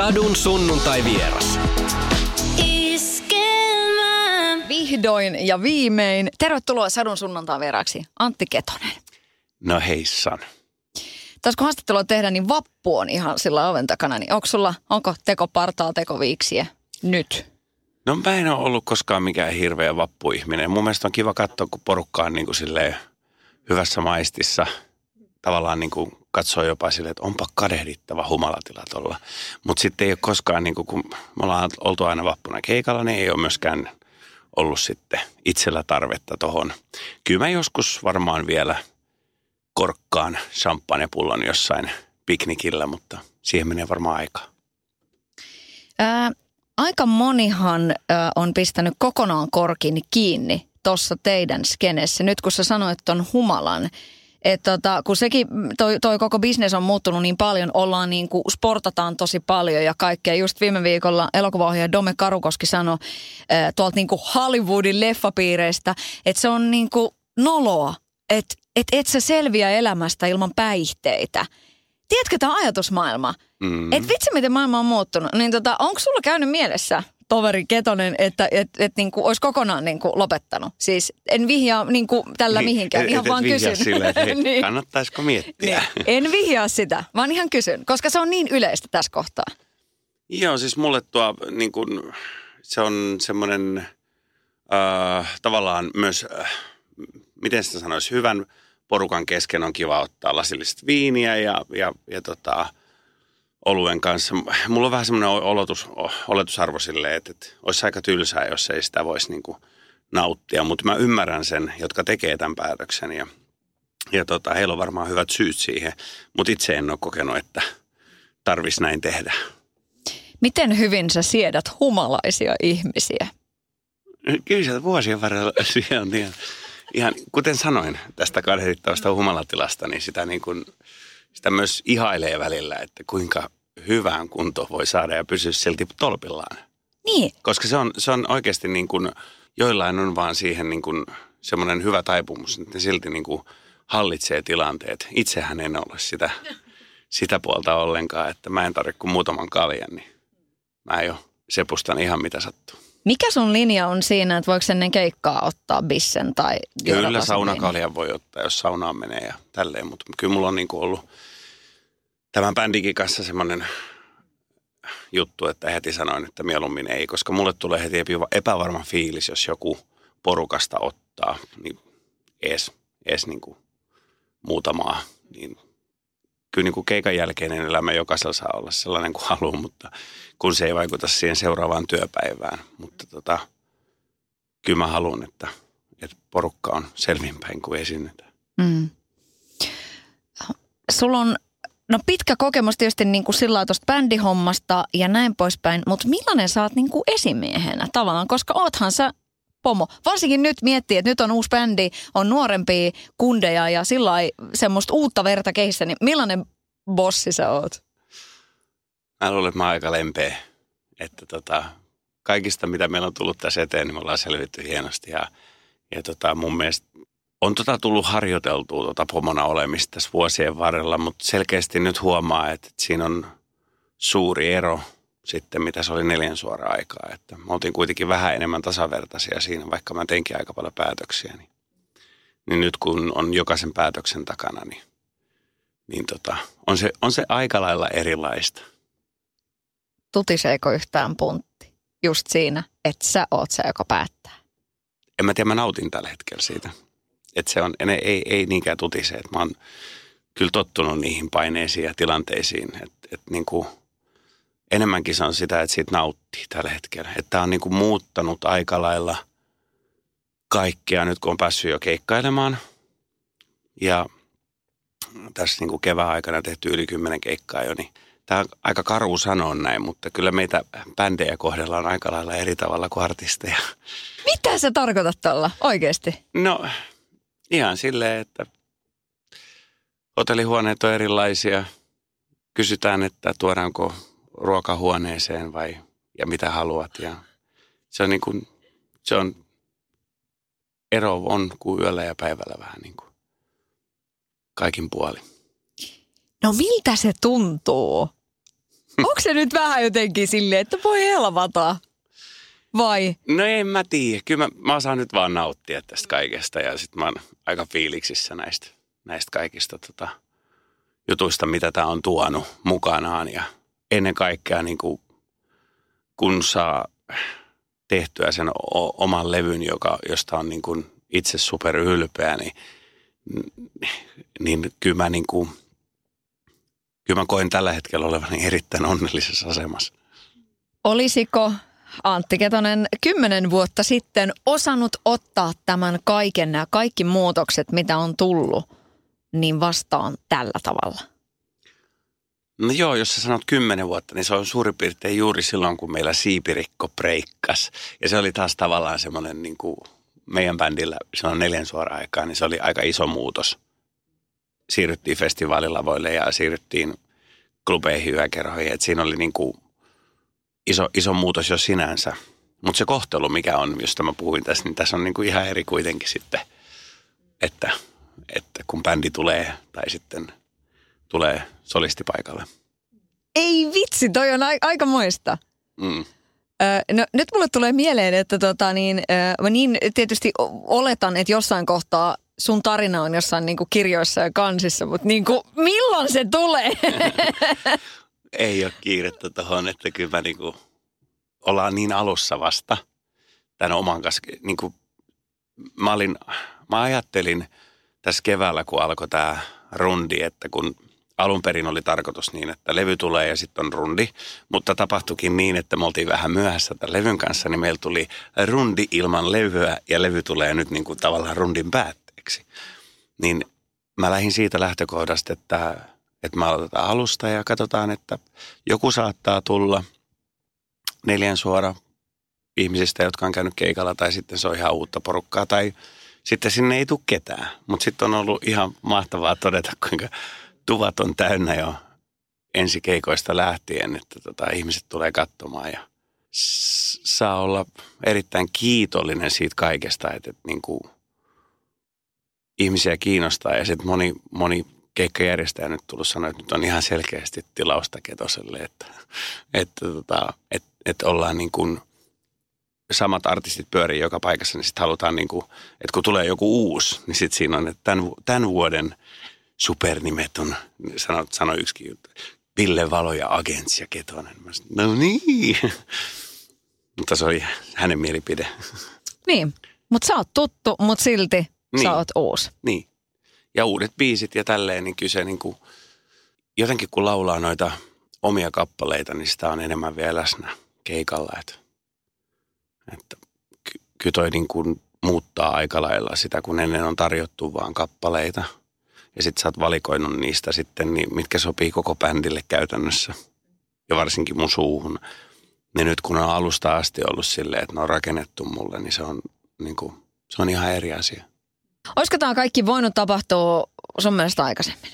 Sadun sunnuntai vieras. Vihdoin ja viimein. Tervetuloa Sadun sunnuntai vieraaksi Antti Ketonen. No heissan. Tässä kun haastattelua tehdään, niin vappu on ihan sillä oven takana. Niin onko sulla, onko teko partaa, teko viiksiä nyt? No mä en ole ollut koskaan mikään hirveä vappuihminen. Mun mielestä on kiva katsoa, kun porukka on niin kuin silleen hyvässä maistissa. Tavallaan niin kuin katsoo jopa silleen, että onpa kadehdittava humalatila tuolla. Mutta sitten ei ole koskaan, niin kun me ollaan oltu aina vappuna keikalla, niin ei ole myöskään ollut sitten itsellä tarvetta tohon. Kyllä mä joskus varmaan vielä korkkaan champagnepullon jossain piknikillä, mutta siihen menee varmaan aikaa. Ää, aika monihan ää, on pistänyt kokonaan korkin kiinni tuossa teidän skenessä. Nyt kun sä sanoit ton humalan, että tota, kun sekin, toi, toi koko bisnes on muuttunut niin paljon, ollaan niin kuin, sportataan tosi paljon ja kaikkea. Just viime viikolla elokuvaohjaaja Dome Karukoski sanoi äh, tuolta niin kuin Hollywoodin leffapiireistä, että se on niin kuin noloa, että et, et sä selviä elämästä ilman päihteitä. Tiedätkö tämä ajatusmaailma? Mm. Että vitsi miten maailma on muuttunut. Niin tota, onko sulla käynyt mielessä toveri Ketonen, että et, et, niinku, olisi kokonaan niinku, lopettanut. Siis en vihjaa niinku, tällä niin, mihinkään, et, ihan et, vaan et kysyn. Sillä, että hei, niin. kannattaisiko miettiä. Niin. En vihjaa sitä, vaan ihan kysyn, koska se on niin yleistä tässä kohtaa. Joo, siis mulle tuo niin kun, se on semmoinen äh, tavallaan myös, äh, miten sitä sanoisi, hyvän porukan kesken on kiva ottaa lasillista viiniä ja, ja, ja tota, oluen kanssa. Mulla on vähän semmoinen oletus, oletusarvo silleen, että, että olisi aika tylsää, jos ei sitä voisi niin kuin nauttia. Mutta mä ymmärrän sen, jotka tekee tämän päätöksen ja, ja tota, heillä on varmaan hyvät syyt siihen. Mutta itse en ole kokenut, että tarvitsisi näin tehdä. Miten hyvin sä siedät humalaisia ihmisiä? Kyllä sieltä vuosien varrella siellä on ihan, ihan, kuten sanoin tästä kadehdittavasta humalatilasta, niin sitä niin kuin – sitä myös ihailee välillä, että kuinka hyvään kuntoon voi saada ja pysyä silti tolpillaan. Niin. Koska se on, se on oikeasti niin kuin, joillain on vaan siihen niin kuin semmoinen hyvä taipumus, että ne silti niin kuin hallitsee tilanteet. Itsehän en ole sitä, sitä puolta ollenkaan, että mä en tarvitse kuin muutaman kaljan, niin mä jo sepustan ihan mitä sattuu. Mikä sun linja on siinä, että voiko ennen keikkaa ottaa bissen tai Kyllä saunakaljan voi ottaa, jos saunaan menee ja tälleen, mutta kyllä mulla on niin ollut tämän bändikin kanssa semmoinen juttu, että heti sanoin, että mieluummin ei, koska mulle tulee heti epävarma fiilis, jos joku porukasta ottaa, niin ees, ees niin kuin muutamaa, niin kyllä niin kuin keikan jälkeinen elämä jokaisella saa olla sellainen kuin haluaa, mutta kun se ei vaikuta siihen seuraavaan työpäivään. Mutta tota, kyllä mä haluan, että, että porukka on selvinpäin kuin esiinnytään. Mm. Sulla on no pitkä kokemus tietysti niin kuin sillä tuosta bändihommasta ja näin poispäin, mutta millainen sä oot niin kuin esimiehenä tavallaan, koska oothan sä pomo. Varsinkin nyt miettii, että nyt on uusi bändi, on nuorempia kundeja ja sillä semmoista uutta verta kehissä, niin millainen bossi sä oot? Mä luulen, että mä oon aika lempeä. Että tota, kaikista, mitä meillä on tullut tässä eteen, niin me ollaan selvitty hienosti. Ja, ja tota, mun mielestä on tota tullut harjoiteltua tota pomona olemista tässä vuosien varrella, mutta selkeästi nyt huomaa, että siinä on suuri ero sitten, mitä se oli neljän suora aikaa. Että me oltiin kuitenkin vähän enemmän tasavertaisia siinä, vaikka mä teinkin aika paljon päätöksiä. Niin, niin nyt kun on jokaisen päätöksen takana, niin, niin tota, on, se, on se aika lailla erilaista. Tutiseeko yhtään puntti just siinä, että sä oot se, joka päättää? En mä tiedä, mä nautin tällä hetkellä siitä. Että se on, ei, ei, ei niinkään tutise, että mä oon kyllä tottunut niihin paineisiin ja tilanteisiin. Että et niin kuin, enemmänkin se on sitä, että siitä nauttii tällä hetkellä. Että tämä on niin kuin muuttanut aika lailla kaikkea nyt, kun on päässyt jo keikkailemaan. Ja tässä niin kuin kevään aikana tehty yli kymmenen keikkaa jo, niin – Tämä on aika karu sanoa näin, mutta kyllä meitä bändejä kohdellaan aika lailla eri tavalla kuin artisteja. Mitä se tarkoitat tuolla oikeasti? No ihan silleen, että hotellihuoneet on erilaisia. Kysytään, että tuodaanko ruokahuoneeseen vai ja mitä haluat. Ja se on niin kuin, se on, ero on kuin yöllä ja päivällä vähän niin kuin kaikin puoli. No miltä se tuntuu? onko se nyt vähän jotenkin silleen, että voi helvata? Vai? No en mä tiedä. Kyllä mä, mä saan nyt vaan nauttia tästä kaikesta ja sitten mä oon aika fiiliksissä näistä, näistä kaikista tota, jutuista, mitä tämä on tuonut mukanaan. Ja ennen kaikkea niin kuin, kun saa tehtyä sen o- oman levyn, joka, josta on niin kuin itse super ylpeä, niin, niin kyllä mä, niin kuin, kyllä mä koen tällä hetkellä olevani erittäin onnellisessa asemassa. Olisiko Antti Ketonen kymmenen vuotta sitten osannut ottaa tämän kaiken, nämä kaikki muutokset, mitä on tullut, niin vastaan tällä tavalla? No joo, jos sä sanot kymmenen vuotta, niin se on suurin piirtein juuri silloin, kun meillä siipirikko breikkas. Ja se oli taas tavallaan semmoinen niin kuin meidän bändillä, on neljän suora aikaa, niin se oli aika iso muutos. Siirryttiin festivaalilavoille ja siirryttiin klubeihin yökerhoihin. Et siinä oli niin kuin iso, iso muutos jo sinänsä. Mutta se kohtelu, mikä on, josta mä puhuin tässä, niin tässä on niin kuin ihan eri kuitenkin sitten, että, että kun bändi tulee tai sitten tulee solistipaikalle. Ei vitsi, toi on a- aika moista. Mm. No, nyt mulle tulee mieleen, että tota, niin, mä niin tietysti oletan, että jossain kohtaa sun tarina on jossain niin kuin kirjoissa ja kansissa, mutta niin kuin, milloin se tulee? Ei ole kiirettä tuohon, että kyllä mä niinku, ollaan niin alussa vasta tämän oman kanssa. Niinku, mä, olin, mä ajattelin tässä keväällä, kun alkoi tämä rundi, että kun alun perin oli tarkoitus niin, että levy tulee ja sitten on rundi, mutta tapahtuikin niin, että me oltiin vähän myöhässä tämän levyn kanssa, niin meillä tuli rundi ilman levyä ja levy tulee nyt niin kuin tavallaan rundin päätteeksi. Niin mä lähdin siitä lähtökohdasta, että, että me aloitetaan alusta ja katsotaan, että joku saattaa tulla neljän suora ihmisistä, jotka on käynyt keikalla tai sitten se on ihan uutta porukkaa tai sitten sinne ei tule ketään. Mutta sitten on ollut ihan mahtavaa todeta, kuinka tuvat on täynnä jo ensi keikoista lähtien, että tota, ihmiset tulee katsomaan ja saa olla erittäin kiitollinen siitä kaikesta, että, että niin kuin ihmisiä kiinnostaa. Ja sitten moni, moni keikkajärjestäjä nyt tullut sanoa, että nyt on ihan selkeästi tilausta ketoselle, että, että, tota, että, että ollaan niin kuin samat artistit pyörii joka paikassa, niin sitten halutaan niin kuin, että kun tulee joku uusi, niin sitten siinä on, että tämän, tämän vuoden supernimet on, sano, sano yksikin juttu, Ville Valo ja Agents ja Ketonen. Mä sanoin, no niin. Mutta se oli hänen mielipide. niin, mutta sä oot tuttu, mutta silti niin. Sä oot uusi. Niin. Ja uudet biisit ja tälleen, niin kyllä se niin kuin, jotenkin kun laulaa noita omia kappaleita, niin sitä on enemmän vielä läsnä keikalla. Että, että ky- kyllä toi niin kuin muuttaa aika lailla sitä, kun ennen on tarjottu vaan kappaleita. Ja sitten sä oot valikoinut niistä sitten, niin mitkä sopii koko bändille käytännössä. Ja varsinkin mun suuhun. Niin nyt kun on alusta asti ollut silleen, että ne on rakennettu mulle, niin se on, niin kuin, se on ihan eri asia. Olisiko tämä kaikki voinut tapahtua sun mielestä aikaisemmin?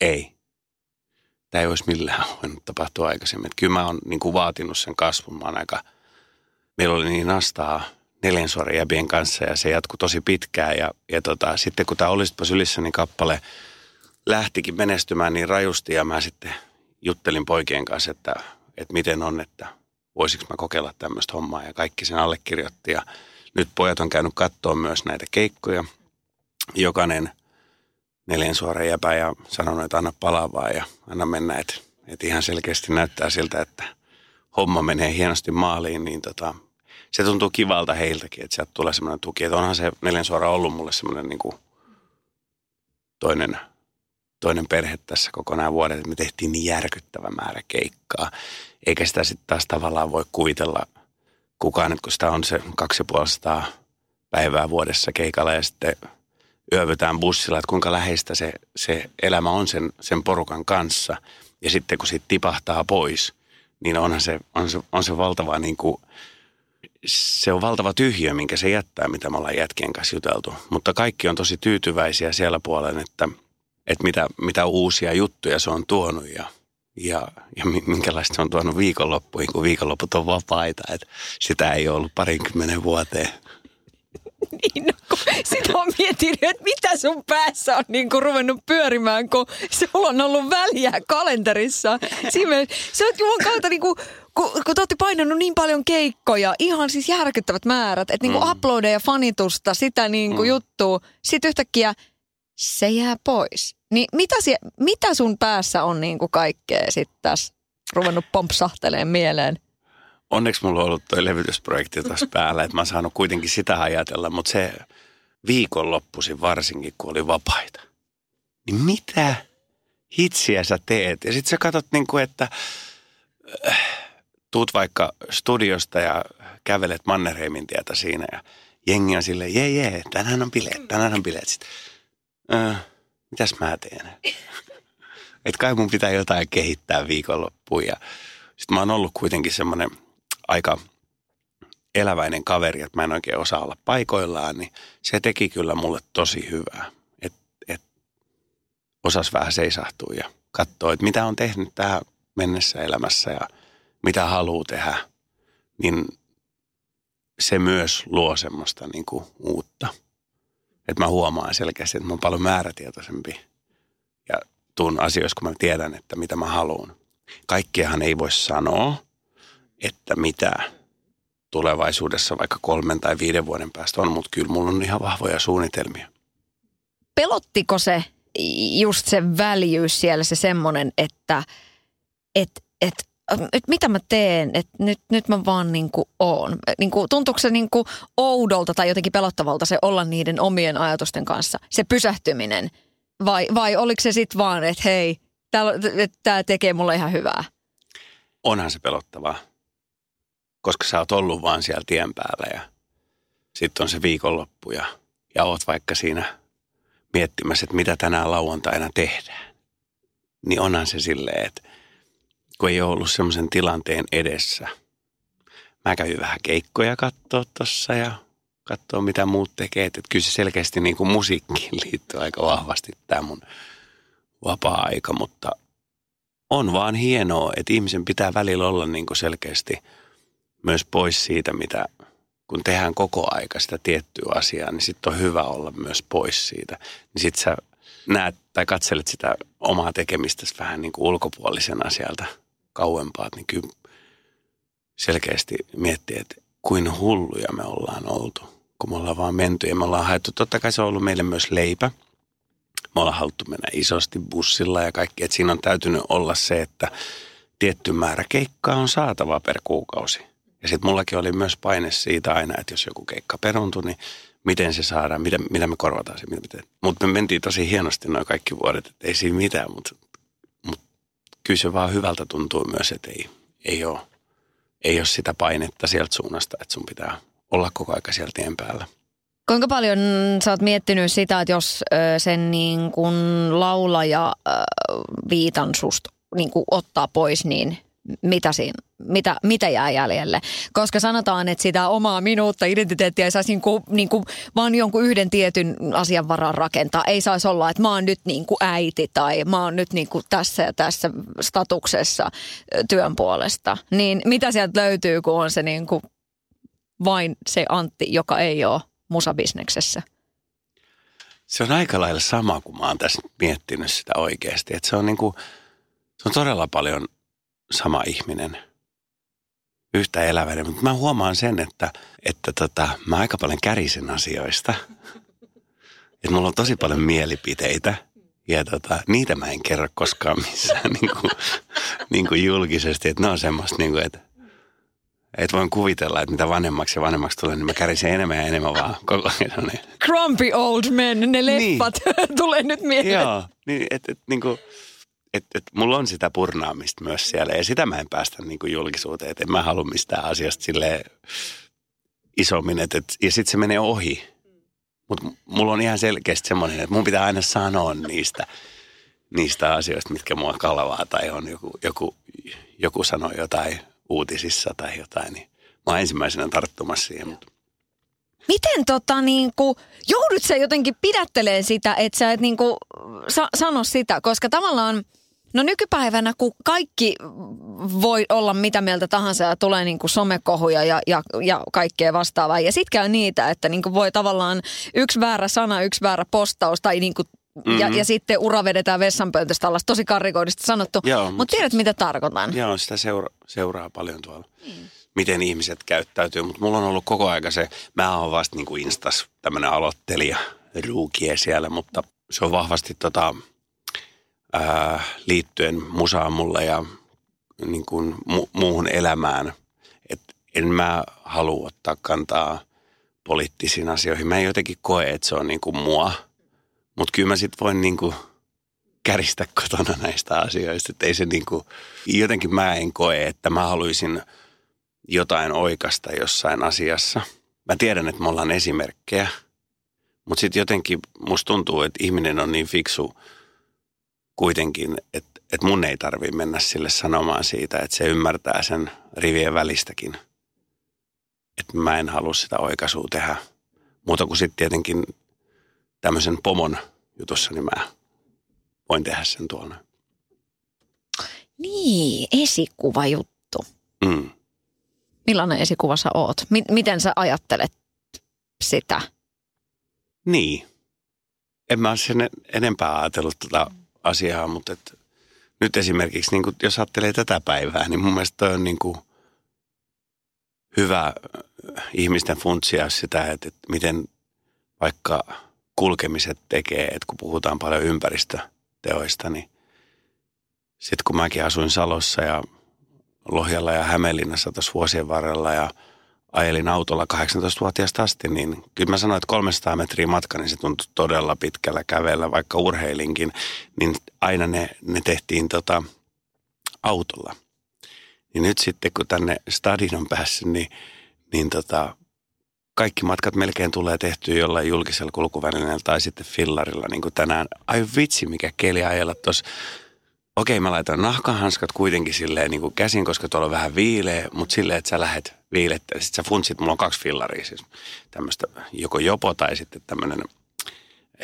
Ei. Tämä ei olisi millään voinut tapahtua aikaisemmin. Kyllä mä oon niin kuin vaatinut sen kasvun. Mä oon aika, meillä oli niin nastaa neljän suoran jäbien kanssa ja se jatkui tosi pitkään. Ja, ja tota, sitten kun tämä Olisitpa niin kappale lähtikin menestymään niin rajusti ja mä sitten juttelin poikien kanssa, että, että miten on, että voisiko mä kokeilla tämmöistä hommaa ja kaikki sen allekirjoitti. Ja nyt pojat on käynyt katsoa myös näitä keikkoja. Jokainen neljän suora jäpä ja sanonut, että anna palaa vaan ja anna mennä. Että, että ihan selkeästi näyttää siltä, että homma menee hienosti maaliin, niin tota, se tuntuu kivalta heiltäkin, että sieltä tulee semmoinen tuki. Että onhan se neljän suora ollut mulle semmoinen niin kuin toinen, toinen perhe tässä koko nämä vuodet, että me tehtiin niin järkyttävä määrä keikkaa. Eikä sitä sitten taas tavallaan voi kuvitella kukaan, että kun sitä on se 250 päivää vuodessa keikalla ja sitten yövytään bussilla, että kuinka läheistä se, se elämä on sen, sen porukan kanssa. Ja sitten kun siitä tipahtaa pois, niin onhan se, on se, on se valtava niin kuin, se on valtava tyhjö, minkä se jättää, mitä me ollaan jätkien kanssa juteltu. Mutta kaikki on tosi tyytyväisiä siellä puolen, että, että mitä, mitä uusia juttuja se on tuonut ja, ja, ja minkälaista se on tuonut viikonloppuihin, kun viikonloput on vapaita. Että sitä ei ole ollut parinkymmenen vuoteen. niin, no, kun sitä on miettinyt, että mitä sun päässä on niin kuin ruvennut pyörimään, kun sulla on ollut väliä kalenterissa. Siinä, se on juon kautta niin kuin, kun, kun te olette painanut niin paljon keikkoja, ihan siis järkyttävät määrät, että niin kuin mm. uploadeja, fanitusta, sitä niin kuin mm. juttua, sitten yhtäkkiä se jää pois. Niin mitä, sie, mitä sun päässä on niin kuin kaikkea sitten tässä ruvennut pompsahteleen mieleen? onneksi mulla on ollut toi levytysprojekti tuossa päällä, että mä oon saanut kuitenkin sitä ajatella, mutta se viikonloppuisin varsinkin, kun oli vapaita. Niin mitä hitsiä sä teet? Ja sit sä katsot niin kuin, että äh, tuut vaikka studiosta ja kävelet Mannerheimin tietä siinä ja jengi on silleen, jee jee, tänään on bileet, tänään on bileet. Sitten, mitäs mä teen? että kai mun pitää jotain kehittää viikonloppuun ja sitten mä oon ollut kuitenkin semmoinen – aika eläväinen kaveri, että mä en oikein osaa olla paikoillaan, niin se teki kyllä mulle tosi hyvää. Että et osas vähän seisahtua ja katsoa, että mitä on tehnyt tähän mennessä elämässä ja mitä haluaa tehdä, niin se myös luo semmoista niin kuin uutta. Että mä huomaan selkeästi, että mä oon paljon määrätietoisempi ja tuun asioissa, kun mä tiedän, että mitä mä haluan. Kaikkiahan ei voi sanoa, että mitä tulevaisuudessa vaikka kolmen tai viiden vuoden päästä on, mutta kyllä mulla on ihan vahvoja suunnitelmia. Pelottiko se just se väljyys siellä, se semmoinen, että et, et, et mitä mä teen, että nyt, nyt mä vaan niin kuin oon. Niin kuin, tuntuuko se niin kuin oudolta tai jotenkin pelottavalta se olla niiden omien ajatusten kanssa, se pysähtyminen? Vai, vai oliko se sitten vaan, että hei, tämä tekee mulle ihan hyvää? Onhan se pelottavaa koska sä oot ollut vaan siellä tien päällä ja sitten on se viikonloppu ja, ja oot vaikka siinä miettimässä, että mitä tänään lauantaina tehdään. Niin onhan se silleen, että kun ei ole ollut semmoisen tilanteen edessä. Mä kävin vähän keikkoja katsoa tossa ja katsoa mitä muut tekee. Että kyllä se selkeästi niin kuin musiikkiin liittyy aika vahvasti tämä mun vapaa-aika, mutta on vaan hienoa, että ihmisen pitää välillä olla niin kuin selkeästi – myös pois siitä, mitä kun tehdään koko aika sitä tiettyä asiaa, niin sitten on hyvä olla myös pois siitä. Niin sitten sä näet tai katselet sitä omaa tekemistä vähän niin kuin ulkopuolisena sieltä kauempaa, niin kyllä selkeästi miettii, että kuin hulluja me ollaan oltu, kun me ollaan vaan menty ja me ollaan haettu. Totta kai se on ollut meille myös leipä. Me ollaan haluttu mennä isosti bussilla ja kaikki, että siinä on täytynyt olla se, että tietty määrä keikkaa on saatava per kuukausi ja sitten mullakin oli myös paine siitä aina, että jos joku keikka peruntui, niin miten se saadaan, mitä, mitä me korvataan se. Mutta me mentiin tosi hienosti noin kaikki vuodet, että ei siinä mitään, mutta mut kyllä se vaan hyvältä tuntuu myös, että ei, ei, ole, ei ole sitä painetta sieltä suunnasta, että sun pitää olla koko aika siellä tien päällä. Kuinka paljon sä oot miettinyt sitä, että jos sen niin kun laulaja viitan susta niin ottaa pois, niin mitä, siinä, mitä, mitä jää jäljelle. Koska sanotaan, että sitä omaa minuutta, identiteettiä ei saisi niin kuin, niin kuin vaan jonkun yhden tietyn asian varaan rakentaa. Ei saisi olla, että mä oon nyt niin kuin äiti tai mä oon nyt niin kuin tässä ja tässä statuksessa työn puolesta. Niin mitä sieltä löytyy, kun on se niin kuin vain se Antti, joka ei ole musabisneksessä? Se on aika lailla sama, kun mä oon tässä miettinyt sitä oikeasti. Että se on niin kuin, se on todella paljon sama ihminen, yhtä eläväinen. Mutta mä huomaan sen, että, että tota, mä aika paljon kärisen asioista. Että mulla on tosi paljon mielipiteitä. Ja tota, niitä mä en kerro koskaan missään niin kuin, niin kuin julkisesti. Että ne on semmoista, niin kuin, että, että voin kuvitella, että mitä vanhemmaksi ja vanhemmaksi tulee, niin mä kärisen enemmän ja enemmän vaan koko ajan. Grumpy old men, ne niin. leffat niin. tulee nyt mieleen. Joo, niin, että et, niin kuin, että et mulla on sitä purnaamista myös siellä ja sitä mä en päästä niin kuin julkisuuteen, että en mä halua mistään asiasta sille isommin, että et, ja sitten se menee ohi. Mutta mulla on ihan selkeästi semmoinen, että mun pitää aina sanoa niistä, niistä asioista, mitkä mua kalvaa tai on joku, joku, joku sanoo jotain uutisissa tai jotain, niin mä oon ensimmäisenä tarttumassa siihen, mutta Miten tota niinku, joudut sä jotenkin pidättelee sitä, että sä et niinku sa- sano sitä, koska tavallaan No nykypäivänä, kun kaikki voi olla mitä mieltä tahansa ja tulee niin kuin somekohuja ja, ja, ja kaikkea vastaavaa. Ja sitten käy niitä, että niin kuin voi tavallaan yksi väärä sana, yksi väärä postaus tai niin kuin Mm-hmm. Ja, ja sitten ura vedetään vessanpöntöstä alas, tosi karrikoidusti sanottu. Mutta Mut tiedät, mitä tarkoitan? Joo, sitä seura- seuraa paljon tuolla. Mm. Miten ihmiset käyttäytyy, mutta mulla on ollut koko aika se, mä oon vasta niin kuin Instas tämmöinen aloittelija, ruukie siellä, mutta se on vahvasti tota, ää, liittyen musaan mulle ja niin kuin mu- muuhun elämään. Et en mä halua ottaa kantaa poliittisiin asioihin. Mä en jotenkin koe, että se on niin kuin mua. Mutta kyllä mä sitten voin niin kuin käristä kotona näistä asioista. Että ei se niin kuin, jotenkin mä en koe, että mä haluaisin jotain oikasta jossain asiassa. Mä tiedän, että me ollaan esimerkkejä. Mutta sitten jotenkin musta tuntuu, että ihminen on niin fiksu kuitenkin, että, että mun ei tarvi mennä sille sanomaan siitä, että se ymmärtää sen rivien välistäkin. Että mä en halua sitä oikaisua tehdä. Muuta kuin sitten tietenkin tämmöisen pomon jutussa, niin mä voin tehdä sen tuolla. Niin, esikuvajuttu. Mm. Millainen esikuva sä oot? M- miten sä ajattelet sitä? Niin. En mä ole sen enempää ajatellut tuota asiaa, mutta et nyt esimerkiksi niin kun, jos ajattelee tätä päivää, niin mun mielestä toi on niin kuin hyvä äh, ihmisten funtsia sitä, että, että miten vaikka kulkemiset tekee, että kun puhutaan paljon ympäristöteoista, niin sitten kun mäkin asuin Salossa ja Lohjalla ja Hämeenlinnassa tuossa vuosien varrella ja ajelin autolla 18-vuotiaasta asti, niin kyllä mä sanoin, että 300 metriä matka, niin se tuntui todella pitkällä kävellä, vaikka urheilinkin, niin aina ne, ne tehtiin tota autolla. Niin nyt sitten, kun tänne stadin on päässyt, niin, niin tota, kaikki matkat melkein tulee tehtyä jollain julkisella kulkuvälineellä tai sitten fillarilla, niin kuin tänään. Ai vitsi, mikä keli ajella tuossa okei mä laitan nahkahanskat kuitenkin silleen niin kuin käsin, koska tuolla on vähän viileä, mutta silleen, että sä lähet viilettä. Sitten sä funtsit, mulla on kaksi fillaria siis. Tämmöistä joko jopo tai sitten tämmöinen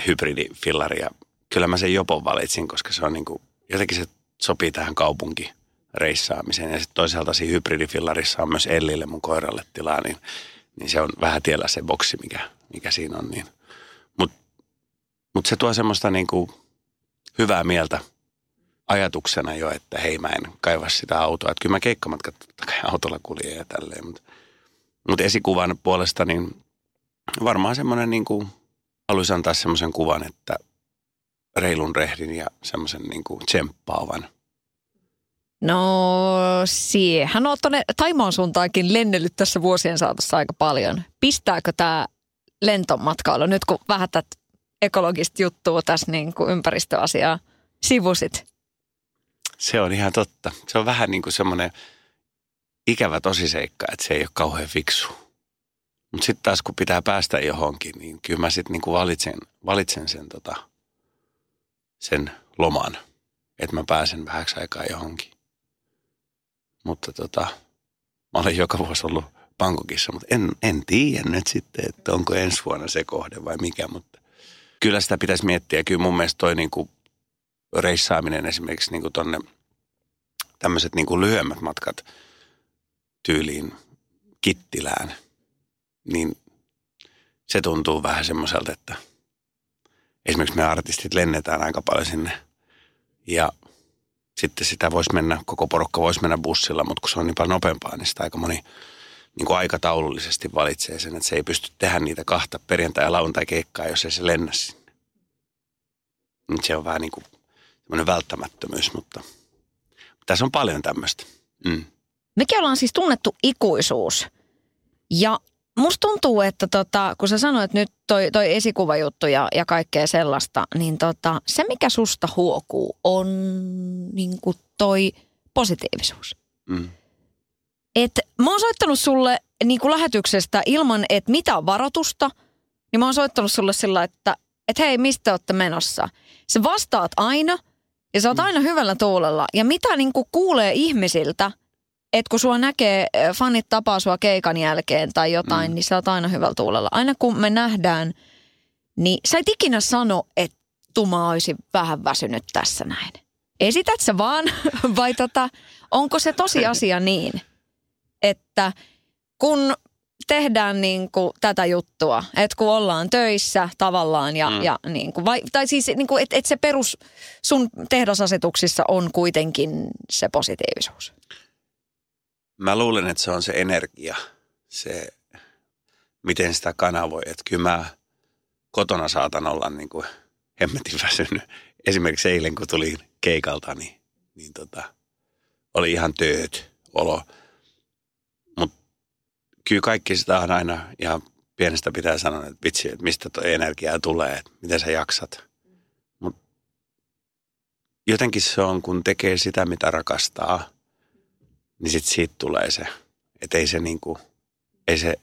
hybridifillari. Ja kyllä mä sen jopon valitsin, koska se on niin kuin, jotenkin se sopii tähän kaupunkireissaamiseen. Ja sitten toisaalta siinä hybridifillarissa on myös Ellille mun koiralle tilaa, niin, niin se on vähän tiellä se boksi, mikä, mikä siinä on. Niin. Mutta mut se tuo semmoista niin kuin hyvää mieltä – ajatuksena jo, että hei mä en kaiva sitä autoa. Että kyllä mä keikkamatkat totta kai autolla kuljen ja tälleen. Mutta, mutta esikuvan puolesta niin varmaan semmoinen niin kuin, haluaisin antaa semmoisen kuvan, että reilun rehdin ja semmoisen niin kuin tsemppaavan. No siihen on tuonne Taimaan suuntaankin lennellyt tässä vuosien saatossa aika paljon. Pistääkö tämä lentomatkailu nyt kun vähätät ekologista juttua tässä niin kuin ympäristöasiaa sivusit? Se on ihan totta. Se on vähän niin kuin semmoinen ikävä tosiseikka, että se ei ole kauhean fiksu. Mutta sitten taas kun pitää päästä johonkin, niin kyllä mä sitten niin valitsen, valitsen sen, tota, sen loman, että mä pääsen vähäksi aikaa johonkin. Mutta tota, mä olen joka vuosi ollut Bangkokissa, mutta en, en tiedä nyt sitten, että onko ensi vuonna se kohde vai mikä, mutta kyllä sitä pitäisi miettiä. Kyllä mun mielestä toi kuin reissaaminen esimerkiksi niin tuonne tämmöiset niin lyhyemmät matkat tyyliin Kittilään, niin se tuntuu vähän semmoiselta, että esimerkiksi me artistit lennetään aika paljon sinne ja sitten sitä voisi mennä, koko porukka voisi mennä bussilla, mutta kun se on niin paljon nopeampaa, niin sitä aika moni niin kuin aikataulullisesti valitsee sen, että se ei pysty tehdä niitä kahta perjantai- ja lauantai-keikkaa, jos ei se lennä sinne. Se on vähän niin kuin välttämättömyys, mutta tässä on paljon tämmöistä. Mm. Mekin ollaan siis tunnettu ikuisuus. Ja musta tuntuu, että tota, kun sä sanoit nyt toi, toi esikuvajuttu ja, ja kaikkea sellaista, niin tota, se mikä susta huokuu on niin toi positiivisuus. Mm. Et mä oon soittanut sulle niin kuin lähetyksestä ilman, että mitä varoitusta, niin mä oon soittanut sulle sillä, että et hei, mistä olette menossa? Sä vastaat aina – ja sä oot mm. aina hyvällä tuulella. Ja mitä niin kuin kuulee ihmisiltä, että kun sua näkee, fanit tapaa sua keikan jälkeen tai jotain, mm. niin sä oot aina hyvällä tuulella. Aina kun me nähdään, niin sä et ikinä sano, että Tuma olisi vähän väsynyt tässä näin. esität sä vaan vai tota, onko se tosiasia niin, että kun tehdään niin kuin tätä juttua, että kun ollaan töissä tavallaan ja, mm. ja niin kuin, vai, tai siis niin kuin, että et se perus sun tehdasasetuksissa on kuitenkin se positiivisuus. Mä luulen, että se on se energia, se miten sitä kanavoi. Että kyllä mä kotona saatan olla niin kuin hemmetin väsynyt. Esimerkiksi eilen, kun tulin keikalta, niin, niin tota, oli ihan tööt olo. Kyllä kaikki sitä on aina ihan pienestä pitää sanoa, että vitsi, että mistä tuo energiaa tulee, että miten sä jaksat. Mut jotenkin se on, kun tekee sitä, mitä rakastaa, niin sit siitä tulee se. Että ei se niinku, ei se,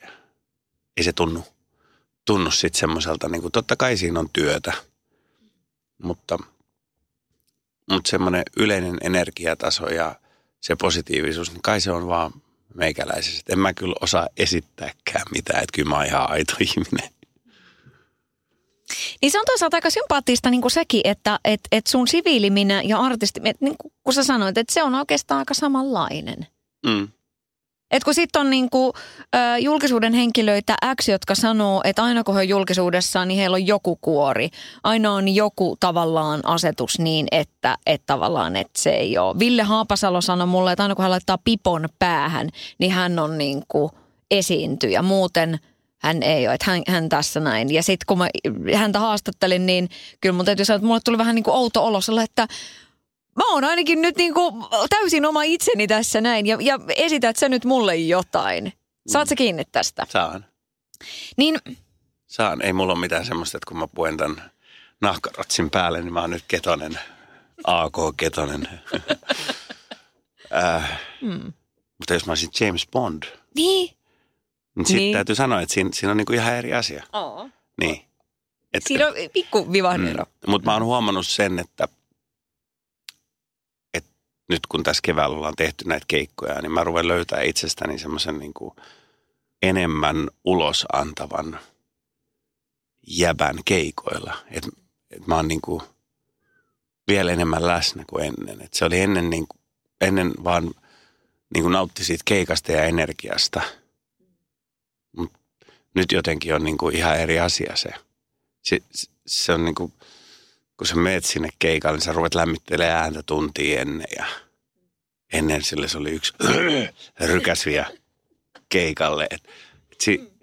ei se tunnu, tunnu sitten semmoiselta, niinku, totta kai siinä on työtä, mutta, mutta semmoinen yleinen energiataso ja se positiivisuus, niin kai se on vaan meikäläisessä. En mä kyllä osaa esittääkään mitään, että kyllä mä oon ihan aito ihminen. Niin se on toisaalta aika sympaattista niin kuin sekin, että et, et sun siviiliminä ja artisti, et, niin kuin, kun sä sanoit, että se on oikeastaan aika samanlainen. Mm. Et kun sitten on niinku, ö, julkisuuden henkilöitä X, jotka sanoo, että aina kun he on julkisuudessa, niin heillä on joku kuori. Aina on joku tavallaan asetus niin, että, että tavallaan että se ei ole. Ville Haapasalo sanoi mulle, että aina kun hän laittaa pipon päähän, niin hän on niinku esiintyjä. Muuten hän ei ole, että hän, hän tässä näin. Ja sitten kun mä häntä haastattelin, niin kyllä mun täytyy sanoa, että mulle tuli vähän niin kuin outo olo että mä oon ainakin nyt niinku täysin oma itseni tässä näin ja, ja esität sä nyt mulle jotain. Saat sä kiinni tästä? Saan. Niin, Saan. Ei mulla ole mitään semmoista, että kun mä puen tämän nahkarotsin päälle, niin mä oon nyt ketonen. AK-ketonen. äh, mm. mutta jos mä olisin James Bond, niin. niin sitten Niin. täytyy sanoa, että siinä, siinä on niinku ihan eri asia. Oo. Niin. Et, Siinä on pikku vivahdero. Mm. Mutta mä oon huomannut sen, että nyt kun tässä keväällä ollaan tehty näitä keikkoja, niin mä ruven löytää itsestäni semmoisen niin enemmän ulos antavan jäbän keikoilla. Että et mä oon niin kuin vielä enemmän läsnä kuin ennen. Et se oli ennen, niin kuin, ennen vaan niin kuin nautti siitä keikasta ja energiasta. Mut nyt jotenkin on niin kuin ihan eri asia se. Se, se on niin kuin, kun sä meet sinne keikalle, niin sä ruvet lämmittelemään ääntä tuntia ennen ja ennen sille se oli yksi rykäs vielä keikalle. Et, et si,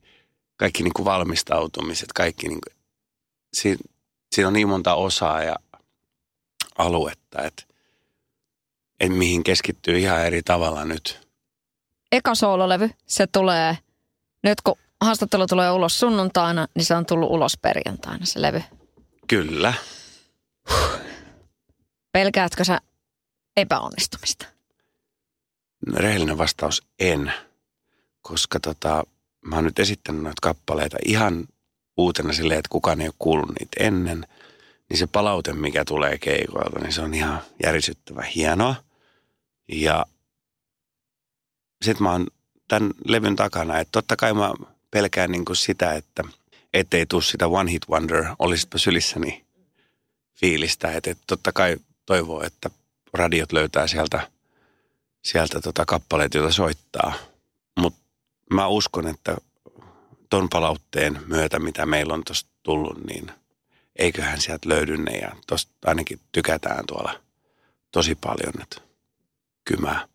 kaikki niin kuin valmistautumiset, kaikki niin kuin, siinä, siinä on niin monta osaa ja aluetta, että et mihin keskittyy ihan eri tavalla nyt. Eka soololevy, se tulee, nyt kun haastattelu tulee ulos sunnuntaina, niin se on tullut ulos perjantaina se levy. Kyllä. Pelkäätkö sä epäonnistumista? Rehellinen vastaus en, koska tota, mä oon nyt esittänyt noita kappaleita ihan uutena silleen, että kukaan ei ole kuullut niitä ennen. Niin se palaute, mikä tulee keikoilta, niin se on ihan järisyttävä hienoa. Ja sit mä oon tämän levyn takana, että totta kai mä pelkään niin kuin sitä, että ettei tuu sitä one hit wonder, olisitpa sylissäni fiilistä. Että, että totta kai toivoo, että radiot löytää sieltä, sieltä tota kappaleet, joita soittaa. Mutta mä uskon, että ton palautteen myötä, mitä meillä on tuosta tullut, niin eiköhän sieltä löydy ne. Ja tosta ainakin tykätään tuolla tosi paljon. Että kyllä mä,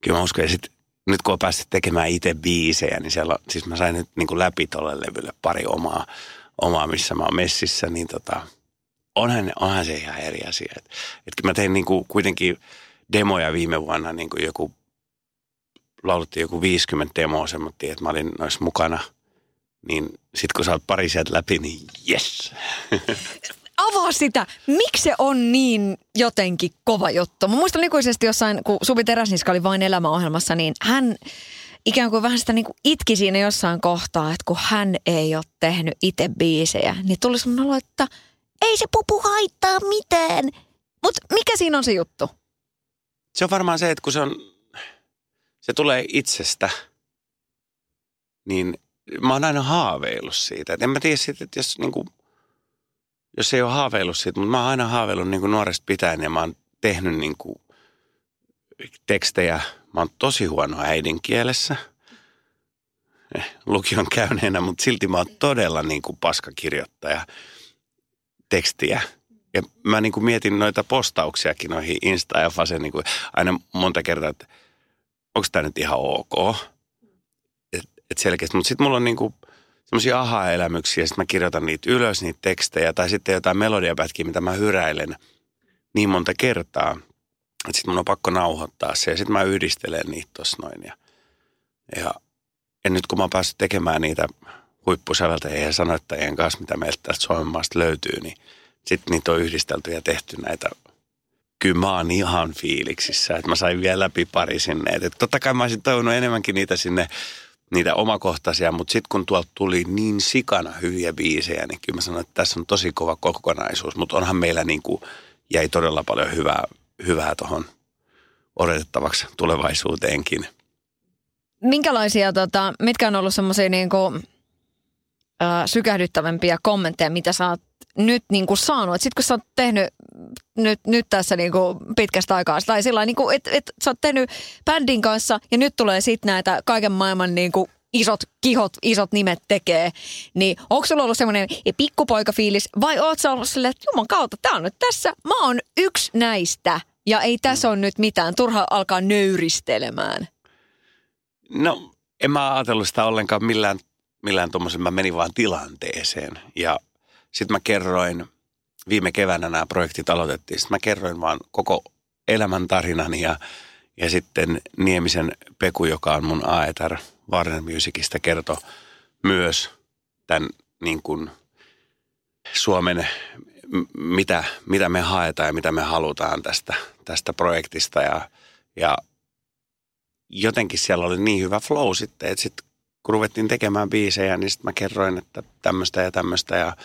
kyllä mä uskon. Ja sit, nyt kun on päässyt tekemään itse biisejä, niin siellä on, siis mä sain nyt niin kuin läpi tolle levylle pari omaa, omaa, missä mä oon messissä, niin tota, onhan, onhan se ihan eri asia. Et, et mä tein niin kuin kuitenkin demoja viime vuonna, niin kuin joku, lauluttiin joku 50 demoa, semmoittiin, että mä olin noissa mukana. Niin sit kun sä oot pari sieltä läpi, niin yes. Avaa sitä. Miksi se on niin jotenkin kova juttu? Mä muistan ikuisesti jossain, kun Suvi Teräsniska oli vain elämäohjelmassa, niin hän ikään kuin vähän sitä niin kuin itki siinä jossain kohtaa, että kun hän ei ole tehnyt itse biisejä, niin tuli semmoinen että ei se pupu haittaa mitään. Mutta mikä siinä on se juttu? Se on varmaan se, että kun se on, se tulee itsestä, niin mä oon aina haaveillut siitä. Et en mä tiedä siitä, että jos, niin kuin, jos ei ole haaveillut siitä, mutta mä oon aina haaveillut niin kuin nuoresta pitäen ja mä oon tehnyt niin kuin tekstejä. Mä oon tosi huono äidinkielessä eh, lukion käyneenä, mutta silti mä oon todella niin kuin paskakirjoittaja tekstiä. Ja mä niin kuin mietin noita postauksiakin noihin Insta ja Fase niin kuin aina monta kertaa, että onko tämä nyt ihan ok. Että et selkeästi, mutta sitten mulla on niin kuin semmoisia aha-elämyksiä, sitten mä kirjoitan niitä ylös, niitä tekstejä, tai sitten jotain melodiapätkiä, mitä mä hyräilen niin monta kertaa, että sitten mun on pakko nauhoittaa se, ja sitten mä yhdistelen niitä tuossa noin. Ja, ja, ja nyt kun mä oon päässyt tekemään niitä huippusäveltäjien ja sanoittajien kanssa, mitä meiltä tästä Suomen maasta löytyy, niin sitten niitä on yhdistelty ja tehty näitä kyllä mä oon ihan fiiliksissä, että mä sain vielä läpi pari sinne. Et totta kai mä olisin toivonut enemmänkin niitä sinne niitä omakohtaisia, mutta sitten kun tuolta tuli niin sikana hyviä biisejä, niin kyllä mä sanoin, että tässä on tosi kova kokonaisuus, mutta onhan meillä niin kuin jäi todella paljon hyvää, hyvää tuohon odotettavaksi tulevaisuuteenkin. Minkälaisia, tota, mitkä on ollut semmoisia niin kuin, äh, sykähdyttävämpiä kommentteja, mitä sä oot nyt niin kuin saanut? Sitten kun sä oot tehnyt nyt, nyt tässä niin kuin pitkästä aikaa, tai sillä niin kuin, että et, sä oot tehnyt bändin kanssa ja nyt tulee sitten näitä kaiken maailman niin kuin isot kihot, isot nimet tekee, niin onko sulla ollut semmoinen pikkupoikafiilis vai oot sä ollut silleen, että juman kautta, tää on nyt tässä, mä oon yksi näistä ja ei tässä mm. ole nyt mitään, turha alkaa nöyristelemään. No en mä ajatellut sitä ollenkaan millään, millään tuommoisen, mä menin vaan tilanteeseen. Ja sitten mä kerroin, viime keväänä nämä projektit aloitettiin, sitten mä kerroin vaan koko elämäntarinan ja, ja sitten Niemisen Peku, joka on mun Aetar Warner Musicista, kertoi myös tämän niin kuin Suomen, mitä, mitä me haetaan ja mitä me halutaan tästä, tästä projektista. Ja, ja jotenkin siellä oli niin hyvä flow sitten, että sitten kun ruvettiin tekemään biisejä, niin sitten mä kerroin, että tämmöistä ja tämmöistä ja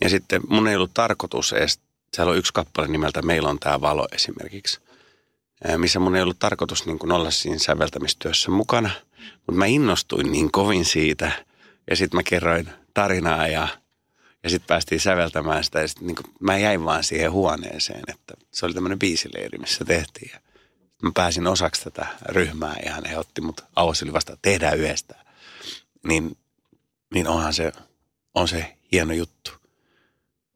ja sitten mun ei ollut tarkoitus edes, siellä on yksi kappale nimeltä Meillä on tämä valo esimerkiksi, missä mun ei ollut tarkoitus niin kuin olla siinä säveltämistyössä mukana. Mutta mä innostuin niin kovin siitä ja sitten mä kerroin tarinaa ja, ja sitten päästiin säveltämään sitä ja sitten niin mä jäin vaan siihen huoneeseen, että se oli tämmöinen biisileiri, missä tehtiin. Mä pääsin osaksi tätä ryhmää ja hän otti mut avosili vasta, tehdään yhdessä. Niin, niin onhan se, on se hieno juttu.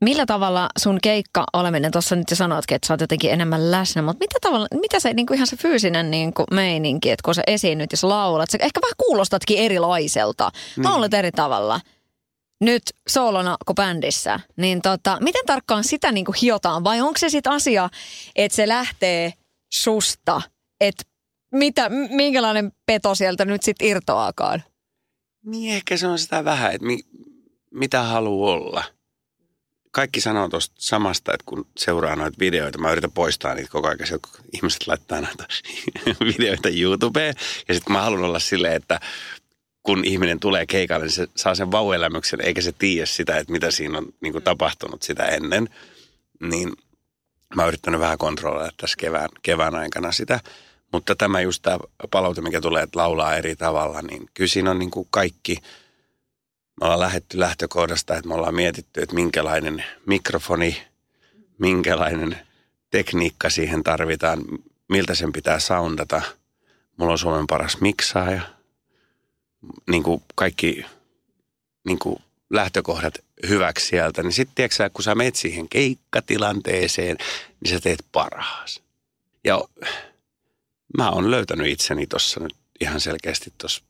Millä tavalla sun keikka oleminen, tuossa nyt jo sanoitkin, että sä oot jotenkin enemmän läsnä, mutta mitä, tavalla, mitä se niin kuin ihan se fyysinen niin kuin meininki, että kun sä esiinnyt ja sä laulat, sä ehkä vähän kuulostatkin erilaiselta, mm. laulat eri tavalla nyt soolona kuin bändissä, niin tota, miten tarkkaan sitä niin kuin hiotaan vai onko se sitten asia, että se lähtee susta, että mitä, minkälainen peto sieltä nyt sitten irtoaakaan? Niin ehkä se on sitä vähän, että mi, mitä haluaa olla – kaikki sanoo tuosta samasta, että kun seuraa noita videoita, mä yritän poistaa niitä koko ajan, kun ihmiset laittaa näitä videoita YouTubeen. Ja sitten mä haluan olla silleen, että kun ihminen tulee keikalle, niin se saa sen vauelämyksen, eikä se tiedä sitä, että mitä siinä on niin kuin tapahtunut sitä ennen. Niin mä oon yrittänyt vähän kontrolloida tässä kevään, kevään aikana sitä. Mutta tämä just tämä palaute, mikä tulee, että laulaa eri tavalla, niin kyllä siinä on niin kuin kaikki – me ollaan lähetty lähtökohdasta, että me ollaan mietitty, että minkälainen mikrofoni, minkälainen tekniikka siihen tarvitaan, miltä sen pitää soundata. Mulla on Suomen paras miksaaja. Niin kuin kaikki niin kuin lähtökohdat hyväksi sieltä, niin sitten tiedätkö kun sä menet siihen keikkatilanteeseen, niin sä teet parhaas. Ja mä oon löytänyt itseni tuossa nyt ihan selkeästi tuossa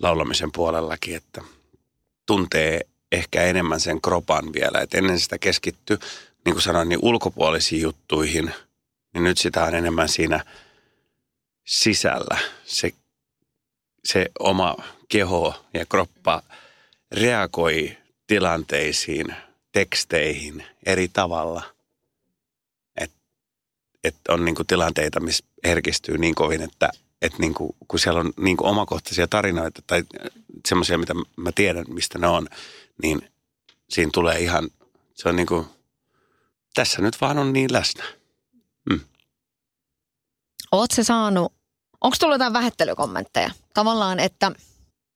laulamisen puolellakin, että tuntee ehkä enemmän sen kropan vielä. Et ennen sitä keskitty, niin kuin sanoin, niin ulkopuolisiin juttuihin, niin nyt sitä on enemmän siinä sisällä. Se, se oma keho ja kroppa reagoi tilanteisiin, teksteihin eri tavalla. Että et on niinku tilanteita, missä herkistyy niin kovin, että että niin kuin, kun siellä on niin kuin omakohtaisia tarinoita tai semmoisia, mitä mä tiedän, mistä ne on, niin siinä tulee ihan, se on niin kuin, tässä nyt vaan on niin läsnä. Mm. Oot se saanut, onko tullut jotain vähettelykommentteja? Tavallaan, että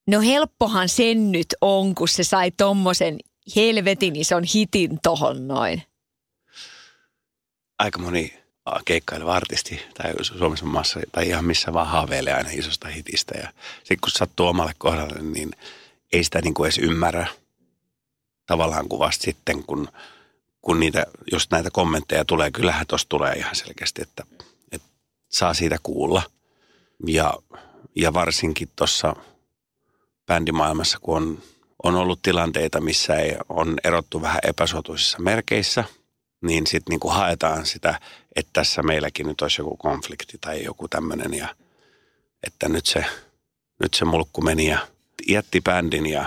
no helppohan sen nyt on, kun se sai tommosen helvetin ison hitin tohon noin. aika moni keikkaileva artisti tai Suomessa maassa tai ihan missä vaan haaveilee aina isosta hitistä. Ja sitten kun sattuu omalle kohdalle, niin ei sitä niin kuin edes ymmärrä tavallaan kuvasta sitten, kun, kun niitä, just näitä kommentteja tulee. Kyllähän tuossa tulee ihan selkeästi, että, että saa siitä kuulla. Ja, ja varsinkin tuossa bändimaailmassa, kun on, on ollut tilanteita, missä ei, on erottu vähän epäsuotuisissa merkeissä – niin sitten niinku haetaan sitä, että tässä meilläkin nyt olisi joku konflikti tai joku tämmöinen ja että nyt se, nyt se mulkku meni ja jätti bändin ja,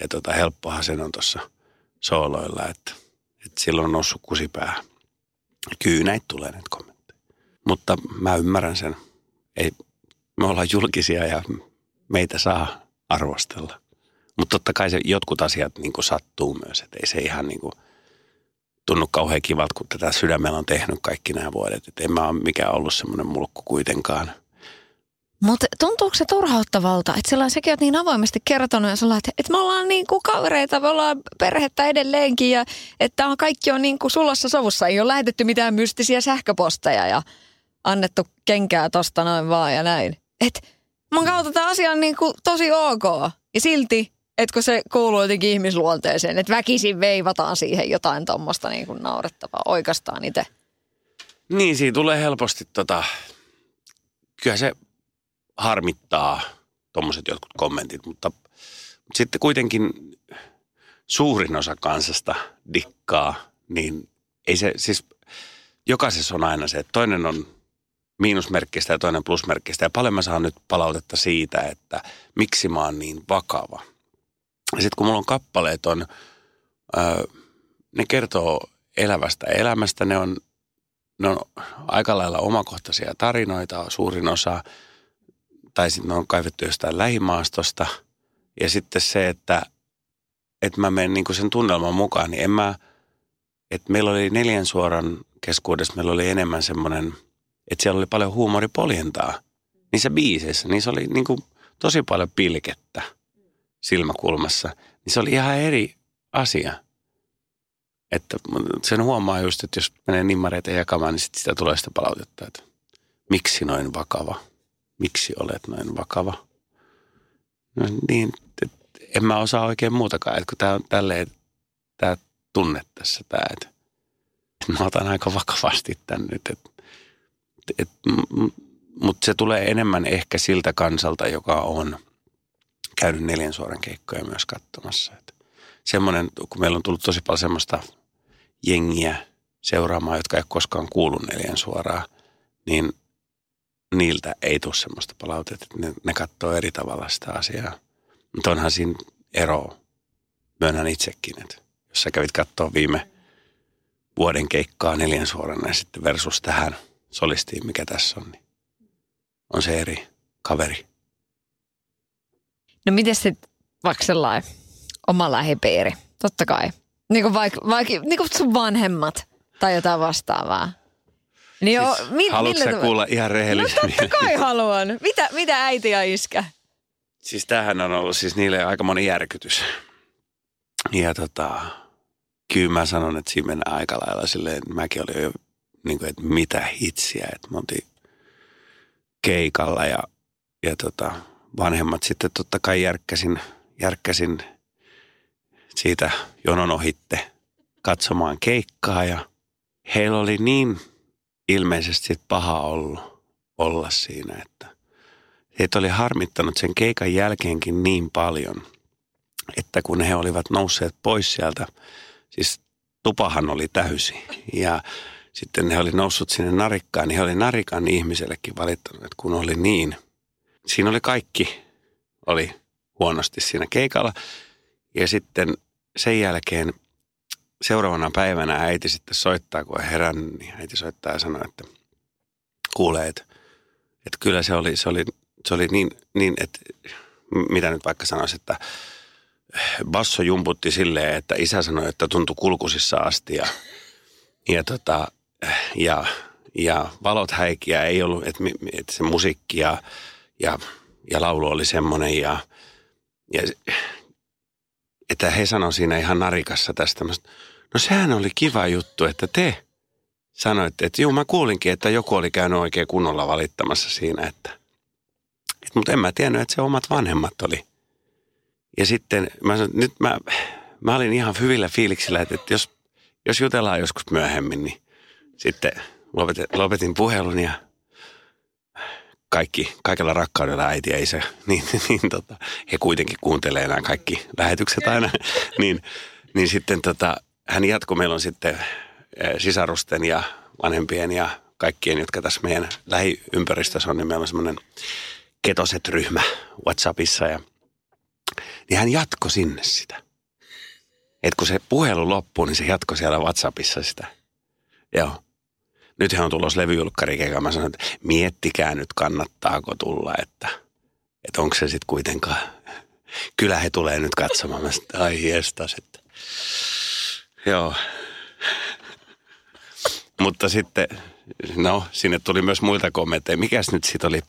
ja tota, helppohan sen on tuossa sooloilla, että, että silloin on noussut kusipää. Kyllä näitä tulee näitä kommentteja. Mutta mä ymmärrän sen. Ei, me ollaan julkisia ja meitä saa arvostella. Mutta totta kai se jotkut asiat niin sattuu myös, että ei se ihan niin kuin – tunnu kauhean kivalta, kun tätä sydämellä on tehnyt kaikki nämä vuodet. Että en mä ole mikään ollut semmoinen mulkku kuitenkaan. Mutta tuntuuko se turhauttavalta, että sillä sekin on niin avoimesti kertonut ja sillä että, että me ollaan niin kuin kavereita, me ollaan perhettä edelleenkin ja että on, kaikki on niin kuin sulassa sovussa. Ei ole lähetetty mitään mystisiä sähköposteja ja annettu kenkää tosta noin vaan ja näin. Että mä kautta tämä asia on niin kuin tosi ok ja silti Etkö se kuuluu jotenkin ihmisluonteeseen, että väkisin veivataan siihen jotain tuommoista niin kuin naurettavaa, oikeastaan itse. Niin, siinä tulee helposti tota, kyllä se harmittaa tuommoiset jotkut kommentit, mutta, mutta sitten kuitenkin suurin osa kansasta dikkaa, niin ei se, siis jokaisessa on aina se, että toinen on miinusmerkkistä ja toinen plusmerkkistä. Ja paljon mä saan nyt palautetta siitä, että miksi mä oon niin vakava – sitten kun mulla on kappaleet on, ne kertoo elävästä elämästä, ne on, ne on aika lailla omakohtaisia tarinoita, suurin osa, tai sitten ne on kaivettu jostain lähimaastosta. Ja sitten se, että, että mä menen niin sen tunnelman mukaan, niin en mä, että meillä oli neljän suoran keskuudessa, meillä oli enemmän semmoinen, että siellä oli paljon huumoripoljentaa niissä biiseissä. Niissä oli niin kuin tosi paljon pilkettä silmäkulmassa, niin se oli ihan eri asia. Että sen huomaa just, että jos menee nimmareita jakamaan, niin sit sitä tulee sitä palautetta, että miksi noin vakava? Miksi olet noin vakava? No niin, en mä osaa oikein muutakaan, että kun tämä on tälleen, tämä tunne tässä tämä, että, että mä otan aika vakavasti tämän nyt, että, että, mutta se tulee enemmän ehkä siltä kansalta, joka on – käynyt neljän suoran keikkoja myös katsomassa. Että semmoinen, kun meillä on tullut tosi paljon semmoista jengiä seuraamaan, jotka ei ole koskaan kuullut neljän suoraa, niin niiltä ei tule semmoista palautetta, että ne, ne katsoo eri tavalla sitä asiaa. Mutta onhan siinä ero, myönnän itsekin, että jos sä kävit katsoa viime vuoden keikkaa neljän suorana ja sitten versus tähän solistiin, mikä tässä on, niin on se eri kaveri. No miten sitten vaikka sellainen oma lähipiiri? Totta kai. Niin kuin vaikka, vaikka niin kuin sun vanhemmat tai jotain vastaavaa. Niin siis, jo, mi, haluatko sä kuulla ihan rehellisesti? No totta kai haluan. Mitä, mitä äiti ja iskä? Siis tämähän on ollut siis niille aika moni järkytys. Ja tota, kyllä mä sanon, että siinä mennään aika lailla silleen, mäkin olin jo niin kuin, että mitä hitsiä, että me oltiin keikalla ja, ja tota, vanhemmat sitten totta kai järkkäsin, järkkäsin siitä jonon ohitte katsomaan keikkaa ja heillä oli niin ilmeisesti paha ollut olla siinä, että heitä oli harmittanut sen keikan jälkeenkin niin paljon, että kun he olivat nousseet pois sieltä, siis tupahan oli täysi ja sitten he oli noussut sinne narikkaan, niin he oli narikan ihmisellekin valittanut, että kun oli niin – siinä oli kaikki, oli huonosti siinä keikalla. Ja sitten sen jälkeen seuraavana päivänä äiti sitten soittaa, kun on niin äiti soittaa ja sanoo, että kuulee, että, että kyllä se oli, se oli, se oli niin, niin, että mitä nyt vaikka sanoisi, että basso jumputti silleen, että isä sanoi, että tuntui kulkusissa asti ja, ja, tota, ja, ja valot häikiä ei ollut, että, että se musiikki ja ja, ja laulu oli semmoinen ja, ja että he sanoivat siinä ihan narikassa tästä, no sehän oli kiva juttu, että te sanoit, että juu mä kuulinkin, että joku oli käynyt oikein kunnolla valittamassa siinä, että, että mutta en mä tiennyt, että se omat vanhemmat oli. Ja sitten mä sanoin, nyt mä, mä olin ihan hyvillä fiiliksillä, että, että jos, jos jutellaan joskus myöhemmin, niin sitten lopetin, lopetin puhelun ja kaikki, kaikella rakkaudella äiti ja isä, niin, niin tota, he kuitenkin kuuntelee nämä kaikki lähetykset aina, niin, niin sitten tota, hän jatkoi, meillä on sitten sisarusten ja vanhempien ja kaikkien, jotka tässä meidän lähiympäristössä on, niin meillä on semmoinen ketoset-ryhmä WhatsAppissa ja niin hän jatkoi sinne sitä. Et kun se puhelu loppuu, niin se jatkoi siellä WhatsAppissa sitä. Joo. Nyt hän on tulossa levyjulkkari Mä sanoin, että miettikää nyt kannattaako tulla, että, että onko se sitten kuitenkaan. Kyllä he tulee nyt katsomaan. Mä sanoin, ai hiestas, että joo. Mutta sitten, no, sinne tuli myös muilta kommentteja. Mikäs nyt sitten oli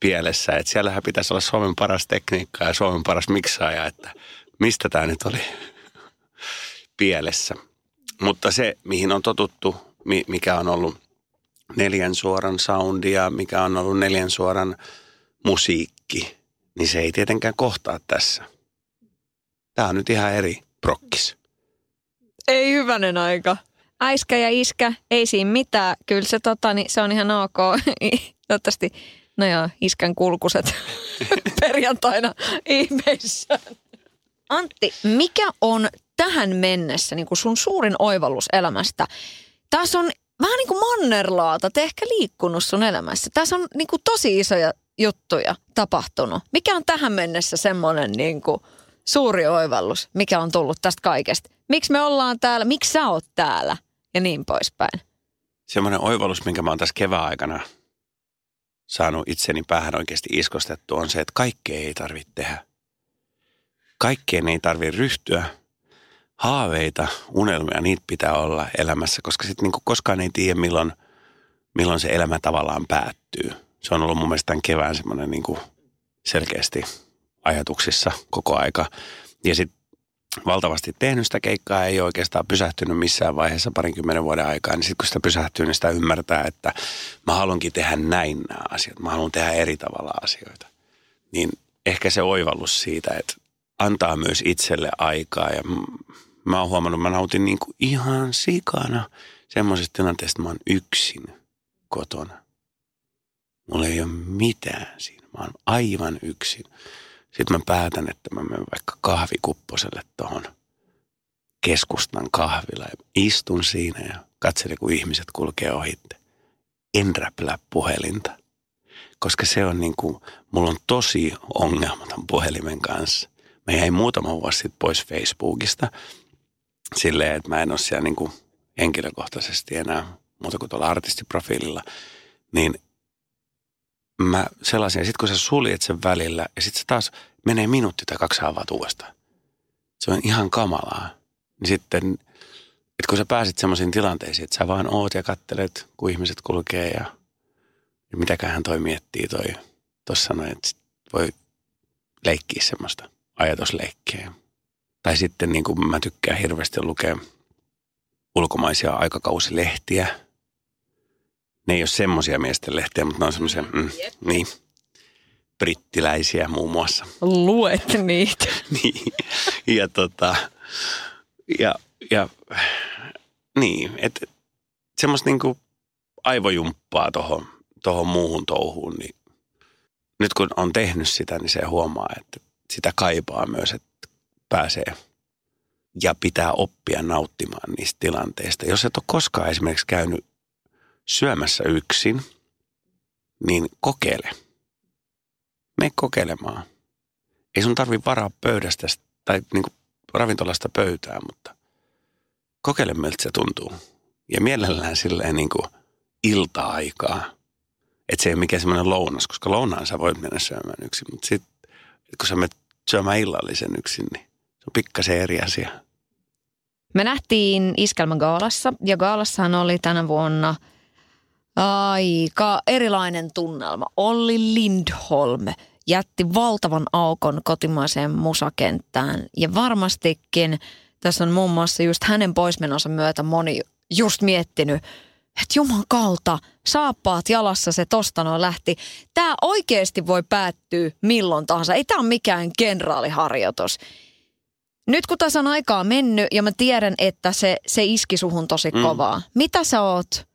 pielessä? Että siellähän pitäisi olla Suomen paras tekniikka ja Suomen paras miksaaja, että mistä tämä nyt oli pielessä. Mutta se, mihin on totuttu, mikä on ollut neljän suoran soundia, mikä on ollut neljän suoran musiikki, niin se ei tietenkään kohtaa tässä. Tämä on nyt ihan eri prokkis. Ei hyvänen aika. Äiskä ja iskä, ei siinä mitään. Kyllä se, tota, niin se on ihan ok. Toivottavasti, no joo, iskän kulkuset perjantaina ihmeissään. Antti, mikä on tähän mennessä niin kuin sun suurin oivallus elämästä? Tässä on vähän niin kuin mannerlaata, te ehkä liikkunut sun elämässä. Tässä on niin kuin tosi isoja juttuja tapahtunut. Mikä on tähän mennessä semmoinen niin kuin suuri oivallus, mikä on tullut tästä kaikesta? Miksi me ollaan täällä? Miksi sä oot täällä? Ja niin poispäin. Semmoinen oivallus, minkä mä oon tässä kevään aikana saanut itseni päähän oikeasti iskostettu, on se, että kaikkea ei tarvitse tehdä. Kaikkeen ei tarvitse ryhtyä. Haaveita, unelmia, niitä pitää olla elämässä, koska sitten niinku koskaan ei tiedä, milloin, milloin se elämä tavallaan päättyy. Se on ollut mun mielestä tämän kevään semmoinen niinku selkeästi ajatuksissa koko aika. Ja sitten valtavasti tehnyt sitä keikkaa, ei oikeastaan pysähtynyt missään vaiheessa parinkymmenen vuoden aikaa, niin sitten kun sitä pysähtyy, niin sitä ymmärtää, että mä haluankin tehdä näin nämä asiat, mä haluan tehdä eri tavalla asioita. Niin ehkä se oivallus siitä, että antaa myös itselle aikaa ja mä oon huomannut, mä nautin niin kuin ihan sikana semmoisesta tilanteesta, että mä oon yksin kotona. Mulla ei ole mitään siinä, mä oon aivan yksin. Sitten mä päätän, että mä menen vaikka kahvikupposelle tuohon keskustan kahvilla ja istun siinä ja katselen, kun ihmiset kulkee ohitte. En räplää puhelinta, koska se on niin kuin, mulla on tosi ongelmaton puhelimen kanssa. Mä jäin muutama vuosi sitten pois Facebookista silleen, että mä en ole siellä niin kuin henkilökohtaisesti enää muuta kuin tuolla artistiprofiililla. Niin mä sellaisin, ja sitten kun sä suljet sen välillä, ja sitten se taas menee minuutti tai kaksi avaat uudestaan. Se on ihan kamalaa. Niin sitten, että kun sä pääsit semmoisiin tilanteisiin, että sä vaan oot ja kattelet, kun ihmiset kulkee ja, ja mitäköhän toi miettii toi. Tuossa sanoi, että voi leikkiä semmoista ajatusleikkiä. Tai sitten niin kuin mä tykkään hirveästi lukea ulkomaisia aikakausilehtiä – ne ei ole semmoisia miesten lehtiä, mutta ne on semmoisia, mm, niin, brittiläisiä muun muassa. Luet niitä. niin, ja tota, ja, ja niin, että semmoista niinku aivojumppaa tuohon tohon muuhun touhuun, niin nyt kun on tehnyt sitä, niin se huomaa, että sitä kaipaa myös, että pääsee ja pitää oppia nauttimaan niistä tilanteista. Jos et ole koskaan esimerkiksi käynyt syömässä yksin, niin kokeile. Me kokeilemaan. Ei sun tarvi varaa pöydästä tai niin kuin ravintolasta pöytään, mutta kokeile miltä se tuntuu. Ja mielellään silleen niin kuin ilta-aikaa. Että se ei ole mikään semmoinen lounas, koska lounaan sä voit mennä syömään yksin. Mutta sitten kun sä menet syömään illallisen yksin, niin on pikkasen eri asia. Me nähtiin Iskelmän Gaalassa ja Gaalassahan oli tänä vuonna – Aika erilainen tunnelma. Olli Lindholm jätti valtavan aukon kotimaiseen musakenttään ja varmastikin tässä on muun muassa just hänen poismenonsa myötä moni just miettinyt, että juman kautta, saappaat jalassa se tosta noin lähti. Tämä oikeasti voi päättyä milloin tahansa. Ei tämä ole mikään kenraaliharjoitus. Nyt kun tässä on aikaa mennyt ja mä tiedän, että se, se iski suhun tosi mm. kovaa. Mitä sä oot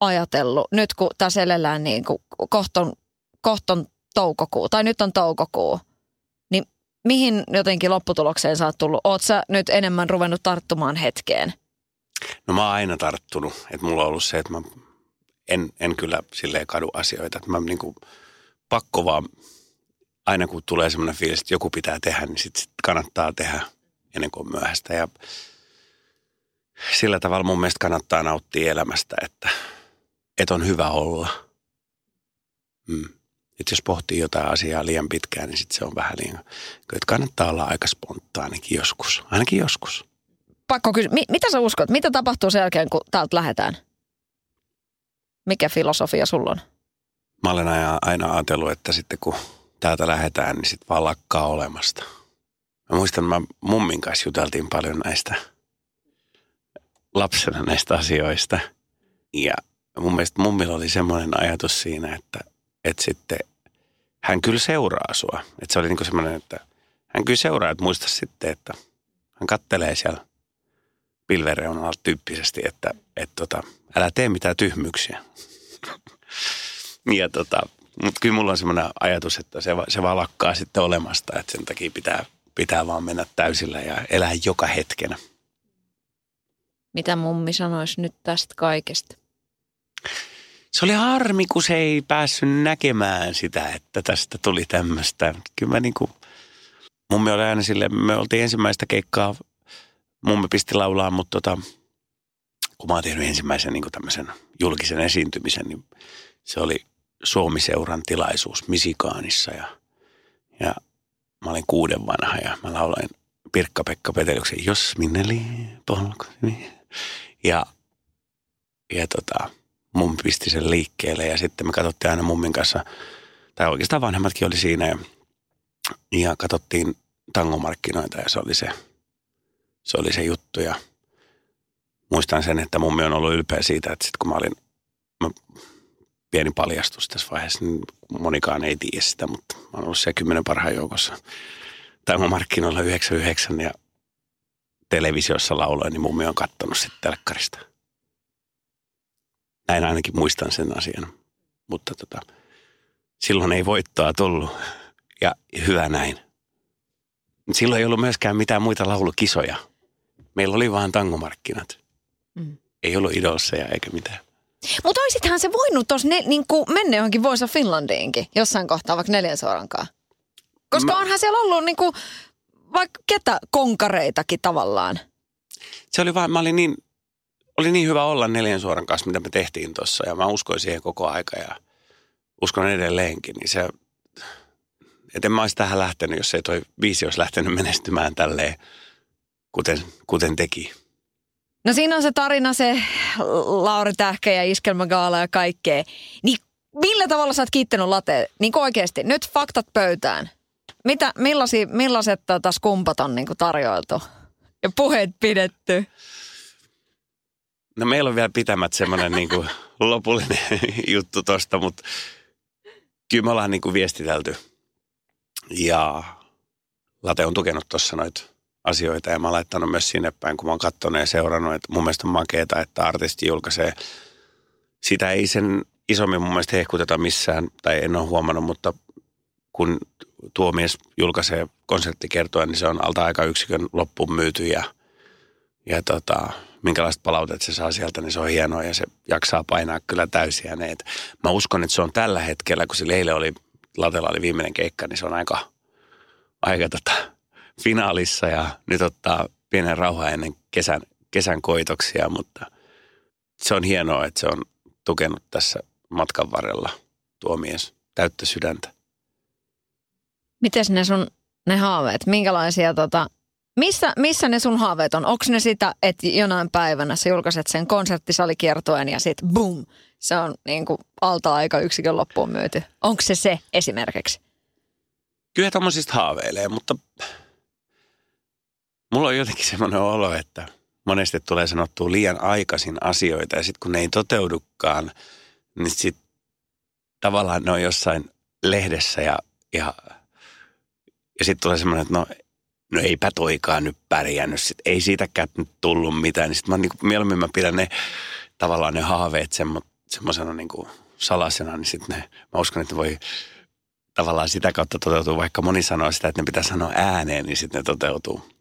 ajatellut nyt kun tässä elellään niin kuin kohton, kohton toukokuu, tai nyt on toukokuu, niin mihin jotenkin lopputulokseen sä oot tullut? Oot sä nyt enemmän ruvennut tarttumaan hetkeen? No mä oon aina tarttunut. Että mulla on ollut se, että mä en, en kyllä silleen kadu asioita. Että mä niinku pakko vaan, aina kun tulee semmoinen fiilis, että joku pitää tehdä, niin sit, sit kannattaa tehdä ennen kuin on myöhäistä. Ja sillä tavalla mun mielestä kannattaa nauttia elämästä, että, että on hyvä olla. Mm. Että jos pohtii jotain asiaa liian pitkään, niin sit se on vähän liian, että kannattaa olla aika spontaanikin joskus, ainakin joskus pakko kysyä, mi- mitä sä uskot? Mitä tapahtuu sen jälkeen, kun täältä lähdetään? Mikä filosofia sulla on? Mä olen aina, aina ajatellut, että sitten kun täältä lähdetään, niin sitten vaan lakkaa olemasta. Mä muistan, mä mummin kanssa juteltiin paljon näistä lapsena näistä asioista. Ja mun mielestä mummilla oli semmoinen ajatus siinä, että, että sitten hän kyllä seuraa sua. Että se oli niin semmoinen, että hän kyllä seuraa, että muista sitten, että hän kattelee siellä pilvereunalla tyyppisesti, että et tota, älä tee mitään tyhmyksiä. ja tota, mutta kyllä mulla on semmoinen ajatus, että se, se vaan lakkaa sitten olemasta, että sen takia pitää, pitää vaan mennä täysillä ja elää joka hetkenä. Mitä mummi sanoisi nyt tästä kaikesta? Se oli harmi, kun se ei päässyt näkemään sitä, että tästä tuli tämmöistä. Kyllä mä niin kuin, mummi oli aina sille, me oltiin ensimmäistä keikkaa mummi pisti laulaa, mutta tota, kun mä oon tehnyt ensimmäisen niin tämmöisen julkisen esiintymisen, niin se oli Suomi-seuran tilaisuus Misikaanissa ja, ja mä olin kuuden vanha ja mä lauloin Pirkka-Pekka Petelyksen Jos minne polku. Ja, ja tota, mummi pisti sen liikkeelle ja sitten me katsottiin aina mummin kanssa, tai oikeastaan vanhemmatkin oli siinä ja, ja katsottiin tangomarkkinoita ja se oli se – se oli se juttu ja muistan sen, että mummi on ollut ylpeä siitä, että sit kun mä olin, mä, pieni paljastus tässä vaiheessa, niin monikaan ei tiedä sitä, mutta mä oon ollut siellä kymmenen parhaan joukossa. Tämä markkinoilla 99 ja televisiossa lauloin, niin mummi on kattonut sitten telkkarista. Näin ainakin muistan sen asian. Mutta tota, silloin ei voittoa tullut ja hyvä näin. Silloin ei ollut myöskään mitään muita laulukisoja – Meillä oli vaan tangomarkkinat. Mm. Ei ollut idolseja eikä mitään. Mutta olisithan se voinut tuossa niin mennä johonkin of Finlandiinkin jossain kohtaa vaikka neljän suorankaan. Koska Mä... onhan siellä ollut niin kuin, vaikka ketä konkareitakin tavallaan. Se oli vaan, mä olin niin, oli niin hyvä olla neljän suoran kanssa, mitä me tehtiin tuossa. Ja mä uskoin siihen koko aika ja uskon edelleenkin. Niin se, että en mä olisi tähän lähtenyt, jos ei toi viisi olisi lähtenyt menestymään tälleen kuten, kuten teki. No siinä on se tarina, se Lauri Tähkä ja Iskelmägaala ja kaikkea. Niin millä tavalla sä oot kiittänyt late? Niin oikeasti, nyt faktat pöytään. Mitä, millaisia, millaiset tota, skumpat on niin tarjoiltu ja puheet pidetty? No meillä on vielä pitämät semmoinen niin lopullinen juttu tosta, mutta kyllä me ollaan niin viestitelty. Ja Late on tukenut tuossa noita asioita ja mä oon laittanut myös sinne päin, kun mä oon katsonut ja seurannut, että mun mielestä on makeeta, että artisti julkaisee. Sitä ei sen isommin mun mielestä hehkuteta missään, tai en ole huomannut, mutta kun tuo mies julkaisee konserttikertoa, niin se on alta aika yksikön loppuun myyty ja, ja tota, minkälaista palautetta se saa sieltä, niin se on hienoa ja se jaksaa painaa kyllä täysiä ne. mä uskon, että se on tällä hetkellä, kun se eilen oli, Latella oli viimeinen keikka, niin se on aika, aika tota, finaalissa ja nyt ottaa pienen rauha ennen kesän, kesän koitoksia, mutta se on hienoa, että se on tukenut tässä matkan varrella tuo mies täyttä sydäntä. Miten ne sun ne haaveet, minkälaisia tota, missä, missä ne sun haaveet on? Onko ne sitä, että jonain päivänä sä julkaiset sen konserttisalikiertoen ja sitten boom, se on niin kuin alta-aika yksikön loppuun myyty. Onko se se esimerkiksi? Kyllä tuommoisista haaveilee, mutta Mulla on jotenkin semmoinen olo, että monesti tulee sanottua liian aikaisin asioita ja sitten kun ne ei toteudukaan, niin sitten tavallaan ne on jossain lehdessä ja, ja, ja sitten tulee semmoinen, että no, no eipä toikaan nyt pärjännyt, sit. Ei siitäkään nyt tullut mitään, niin sitten mä niin mieluummin mä pidän ne tavallaan ne haaveet semmo, semmoisena niin kuin salasena, niin sitten mä uskon, että voi tavallaan sitä kautta toteutuu, vaikka moni sanoo sitä, että ne pitää sanoa ääneen, niin sitten ne toteutuu.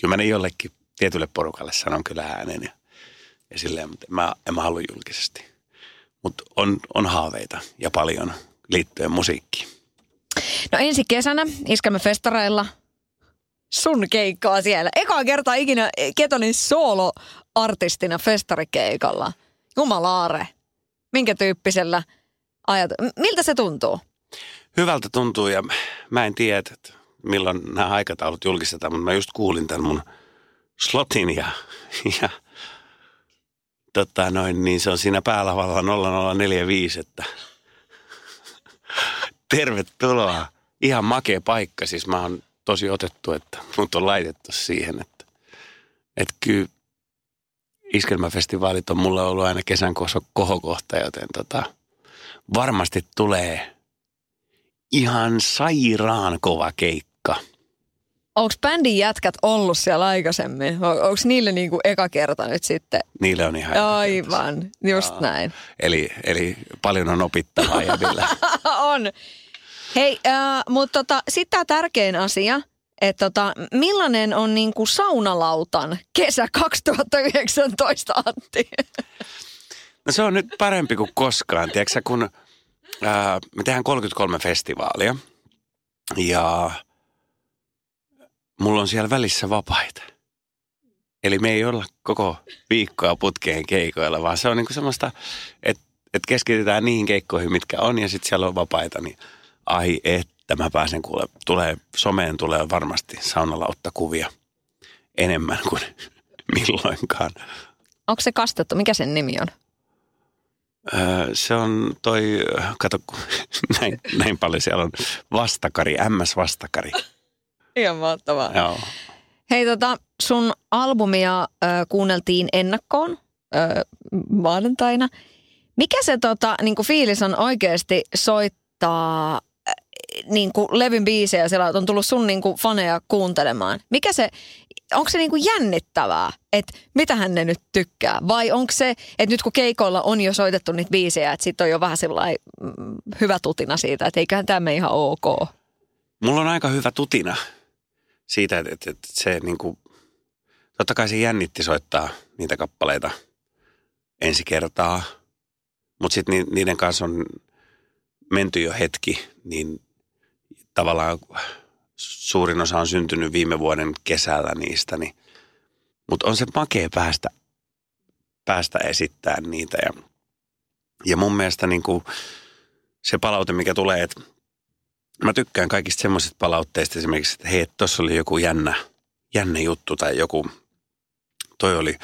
Kyllä mä ne jollekin tietylle porukalle sanon kyllä ääneen ja, ja silleen, mutta en mä, en mä halua julkisesti. Mutta on, on haaveita ja paljon liittyen musiikkiin. No ensi kesänä Iskämme festareilla sun keikkaa siellä. Eka kertaa ikinä Ketonin solo-artistina festarikeikalla. Jumalaare. Minkä tyyppisellä ajat... Miltä se tuntuu? Hyvältä tuntuu ja mä en tiedä, että milloin nämä aikataulut julkistetaan, mutta mä just kuulin tämän mun slotin ja, ja tota noin, niin se on siinä päälavalla 0045, että tervetuloa. Ihan makea paikka, siis mä oon tosi otettu, että mut on laitettu siihen, että, että kyllä iskelmäfestivaalit on mulle ollut aina kesän kohokohta, joten tota, varmasti tulee ihan sairaan kova keikka. Onko bändin jätkät ollut siellä aikaisemmin? Onko niille niinku eka kerta nyt sitten? Niille on ihan Aivan, just Aa. näin. Eli, eli paljon on opittavaa jäbillä. on. Hei, äh, mutta tota, sitten tämä tärkein asia, että tota, millainen on niinku saunalautan kesä 2019, Antti? No se on nyt parempi kuin koskaan. Tiedätkö kun ää, me tehdään 33 festivaalia ja mulla on siellä välissä vapaita. Eli me ei olla koko viikkoa putkeen keikoilla, vaan se on niinku semmoista, että et keskitytään niihin keikkoihin, mitkä on ja sitten siellä on vapaita, niin ai että mä pääsen kuule, tulee, someen tulee varmasti saunalautta kuvia enemmän kuin milloinkaan. Onko se kastettu? Mikä sen nimi on? se on toi, kato, näin, näin paljon siellä on vastakari, MS-vastakari. Ihan mahtavaa. Joo. Hei tota, sun albumia äh, kuunneltiin ennakkoon äh, maanantaina. Mikä se tota, niinku fiilis on oikeasti soittaa äh, niinku levyn biisejä, siellä on tullut sun niinku faneja kuuntelemaan. Mikä se onko se niinku jännittävää, että mitä hän ne nyt tykkää? Vai onko se, että nyt kun keikoilla on jo soitettu niitä biisejä, että sitten on jo vähän sellainen mm, hyvä tutina siitä, että eiköhän tämä ihan ok? Mulla on aika hyvä tutina siitä, että, että, että se niinku, totta kai se jännitti soittaa niitä kappaleita ensi kertaa, mutta sitten niiden kanssa on menty jo hetki, niin tavallaan suurin osa on syntynyt viime vuoden kesällä niistä, niin, mutta on se makea päästä, päästä esittämään niitä. Ja, ja mun mielestä niin kuin se palaute, mikä tulee, että mä tykkään kaikista semmoisista palautteista esimerkiksi, että hei, tuossa oli joku jännä, jännä juttu tai joku, toi oli,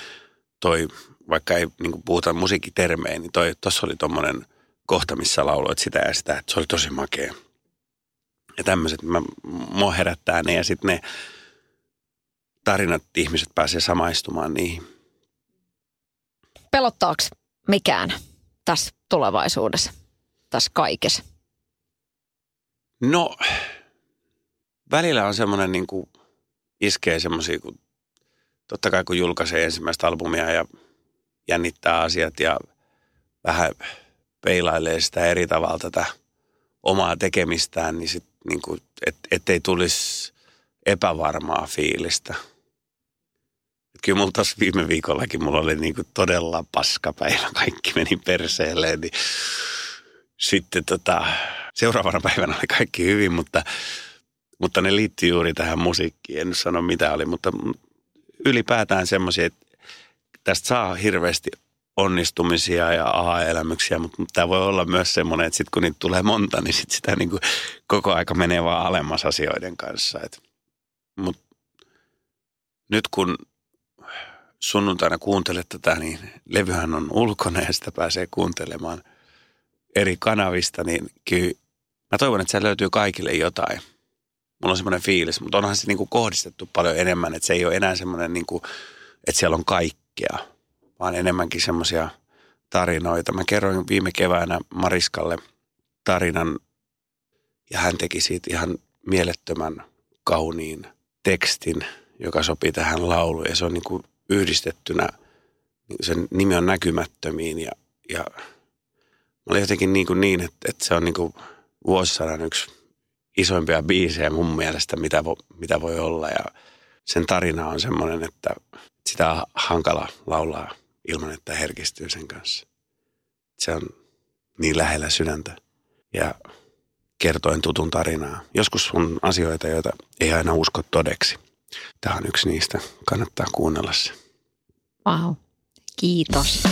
toi, vaikka ei niin puhuta musiikkitermein, niin toi, tuossa oli tommonen kohta, missä lauloit sitä ja sitä, että se oli tosi makea ja tämmöiset, mä, mua herättää ne ja sitten ne tarinat, ihmiset pääsee samaistumaan niihin. Pelottaako mikään tässä tulevaisuudessa, tässä kaikessa? No, välillä on semmoinen niin kuin iskee semmoisia, kun totta kai kun julkaisee ensimmäistä albumia ja jännittää asiat ja vähän peilailee sitä eri tavalla tätä omaa tekemistään, niin sit niin kuin, et, ettei tulisi epävarmaa fiilistä. Kyllä mulla viime viikollakin mulla oli niin kuin todella paskapäivä, kaikki meni perseelle, niin sitten tota, seuraavana päivänä oli kaikki hyvin, mutta, mutta ne liittyy juuri tähän musiikkiin. En sano mitä oli, mutta ylipäätään semmoisia, että tästä saa hirveästi onnistumisia ja aha-elämyksiä, mutta tämä voi olla myös semmoinen, että sitten kun niitä tulee monta, niin sit sitä niin kuin koko aika menee vaan alemmas asioiden kanssa. Mutta nyt kun sunnuntaina kuuntelet tätä, niin levyhän on ulkona ja sitä pääsee kuuntelemaan eri kanavista, niin kyllä mä toivon, että se löytyy kaikille jotain. Mulla on semmoinen fiilis, mutta onhan se niin kuin kohdistettu paljon enemmän, että se ei ole enää semmoinen niin kuin että siellä on kaikkea, vaan enemmänkin semmoisia tarinoita. Mä kerroin viime keväänä Mariskalle tarinan ja hän teki siitä ihan mielettömän kauniin tekstin, joka sopii tähän lauluun ja se on niin kuin yhdistettynä, sen nimi on näkymättömiin ja, ja mä olin jotenkin niin, kuin niin että, että se on niin kuin vuosisadan yksi isoimpia biisejä mun mielestä, mitä, vo, mitä voi olla ja sen tarina on semmoinen, että sitä on hankala laulaa ilman, että herkistyy sen kanssa. Se on niin lähellä sydäntä ja kertoen tutun tarinaa. Joskus on asioita, joita ei aina usko todeksi. Tämä on yksi niistä. Kannattaa kuunnella se. Wow. Kiitos.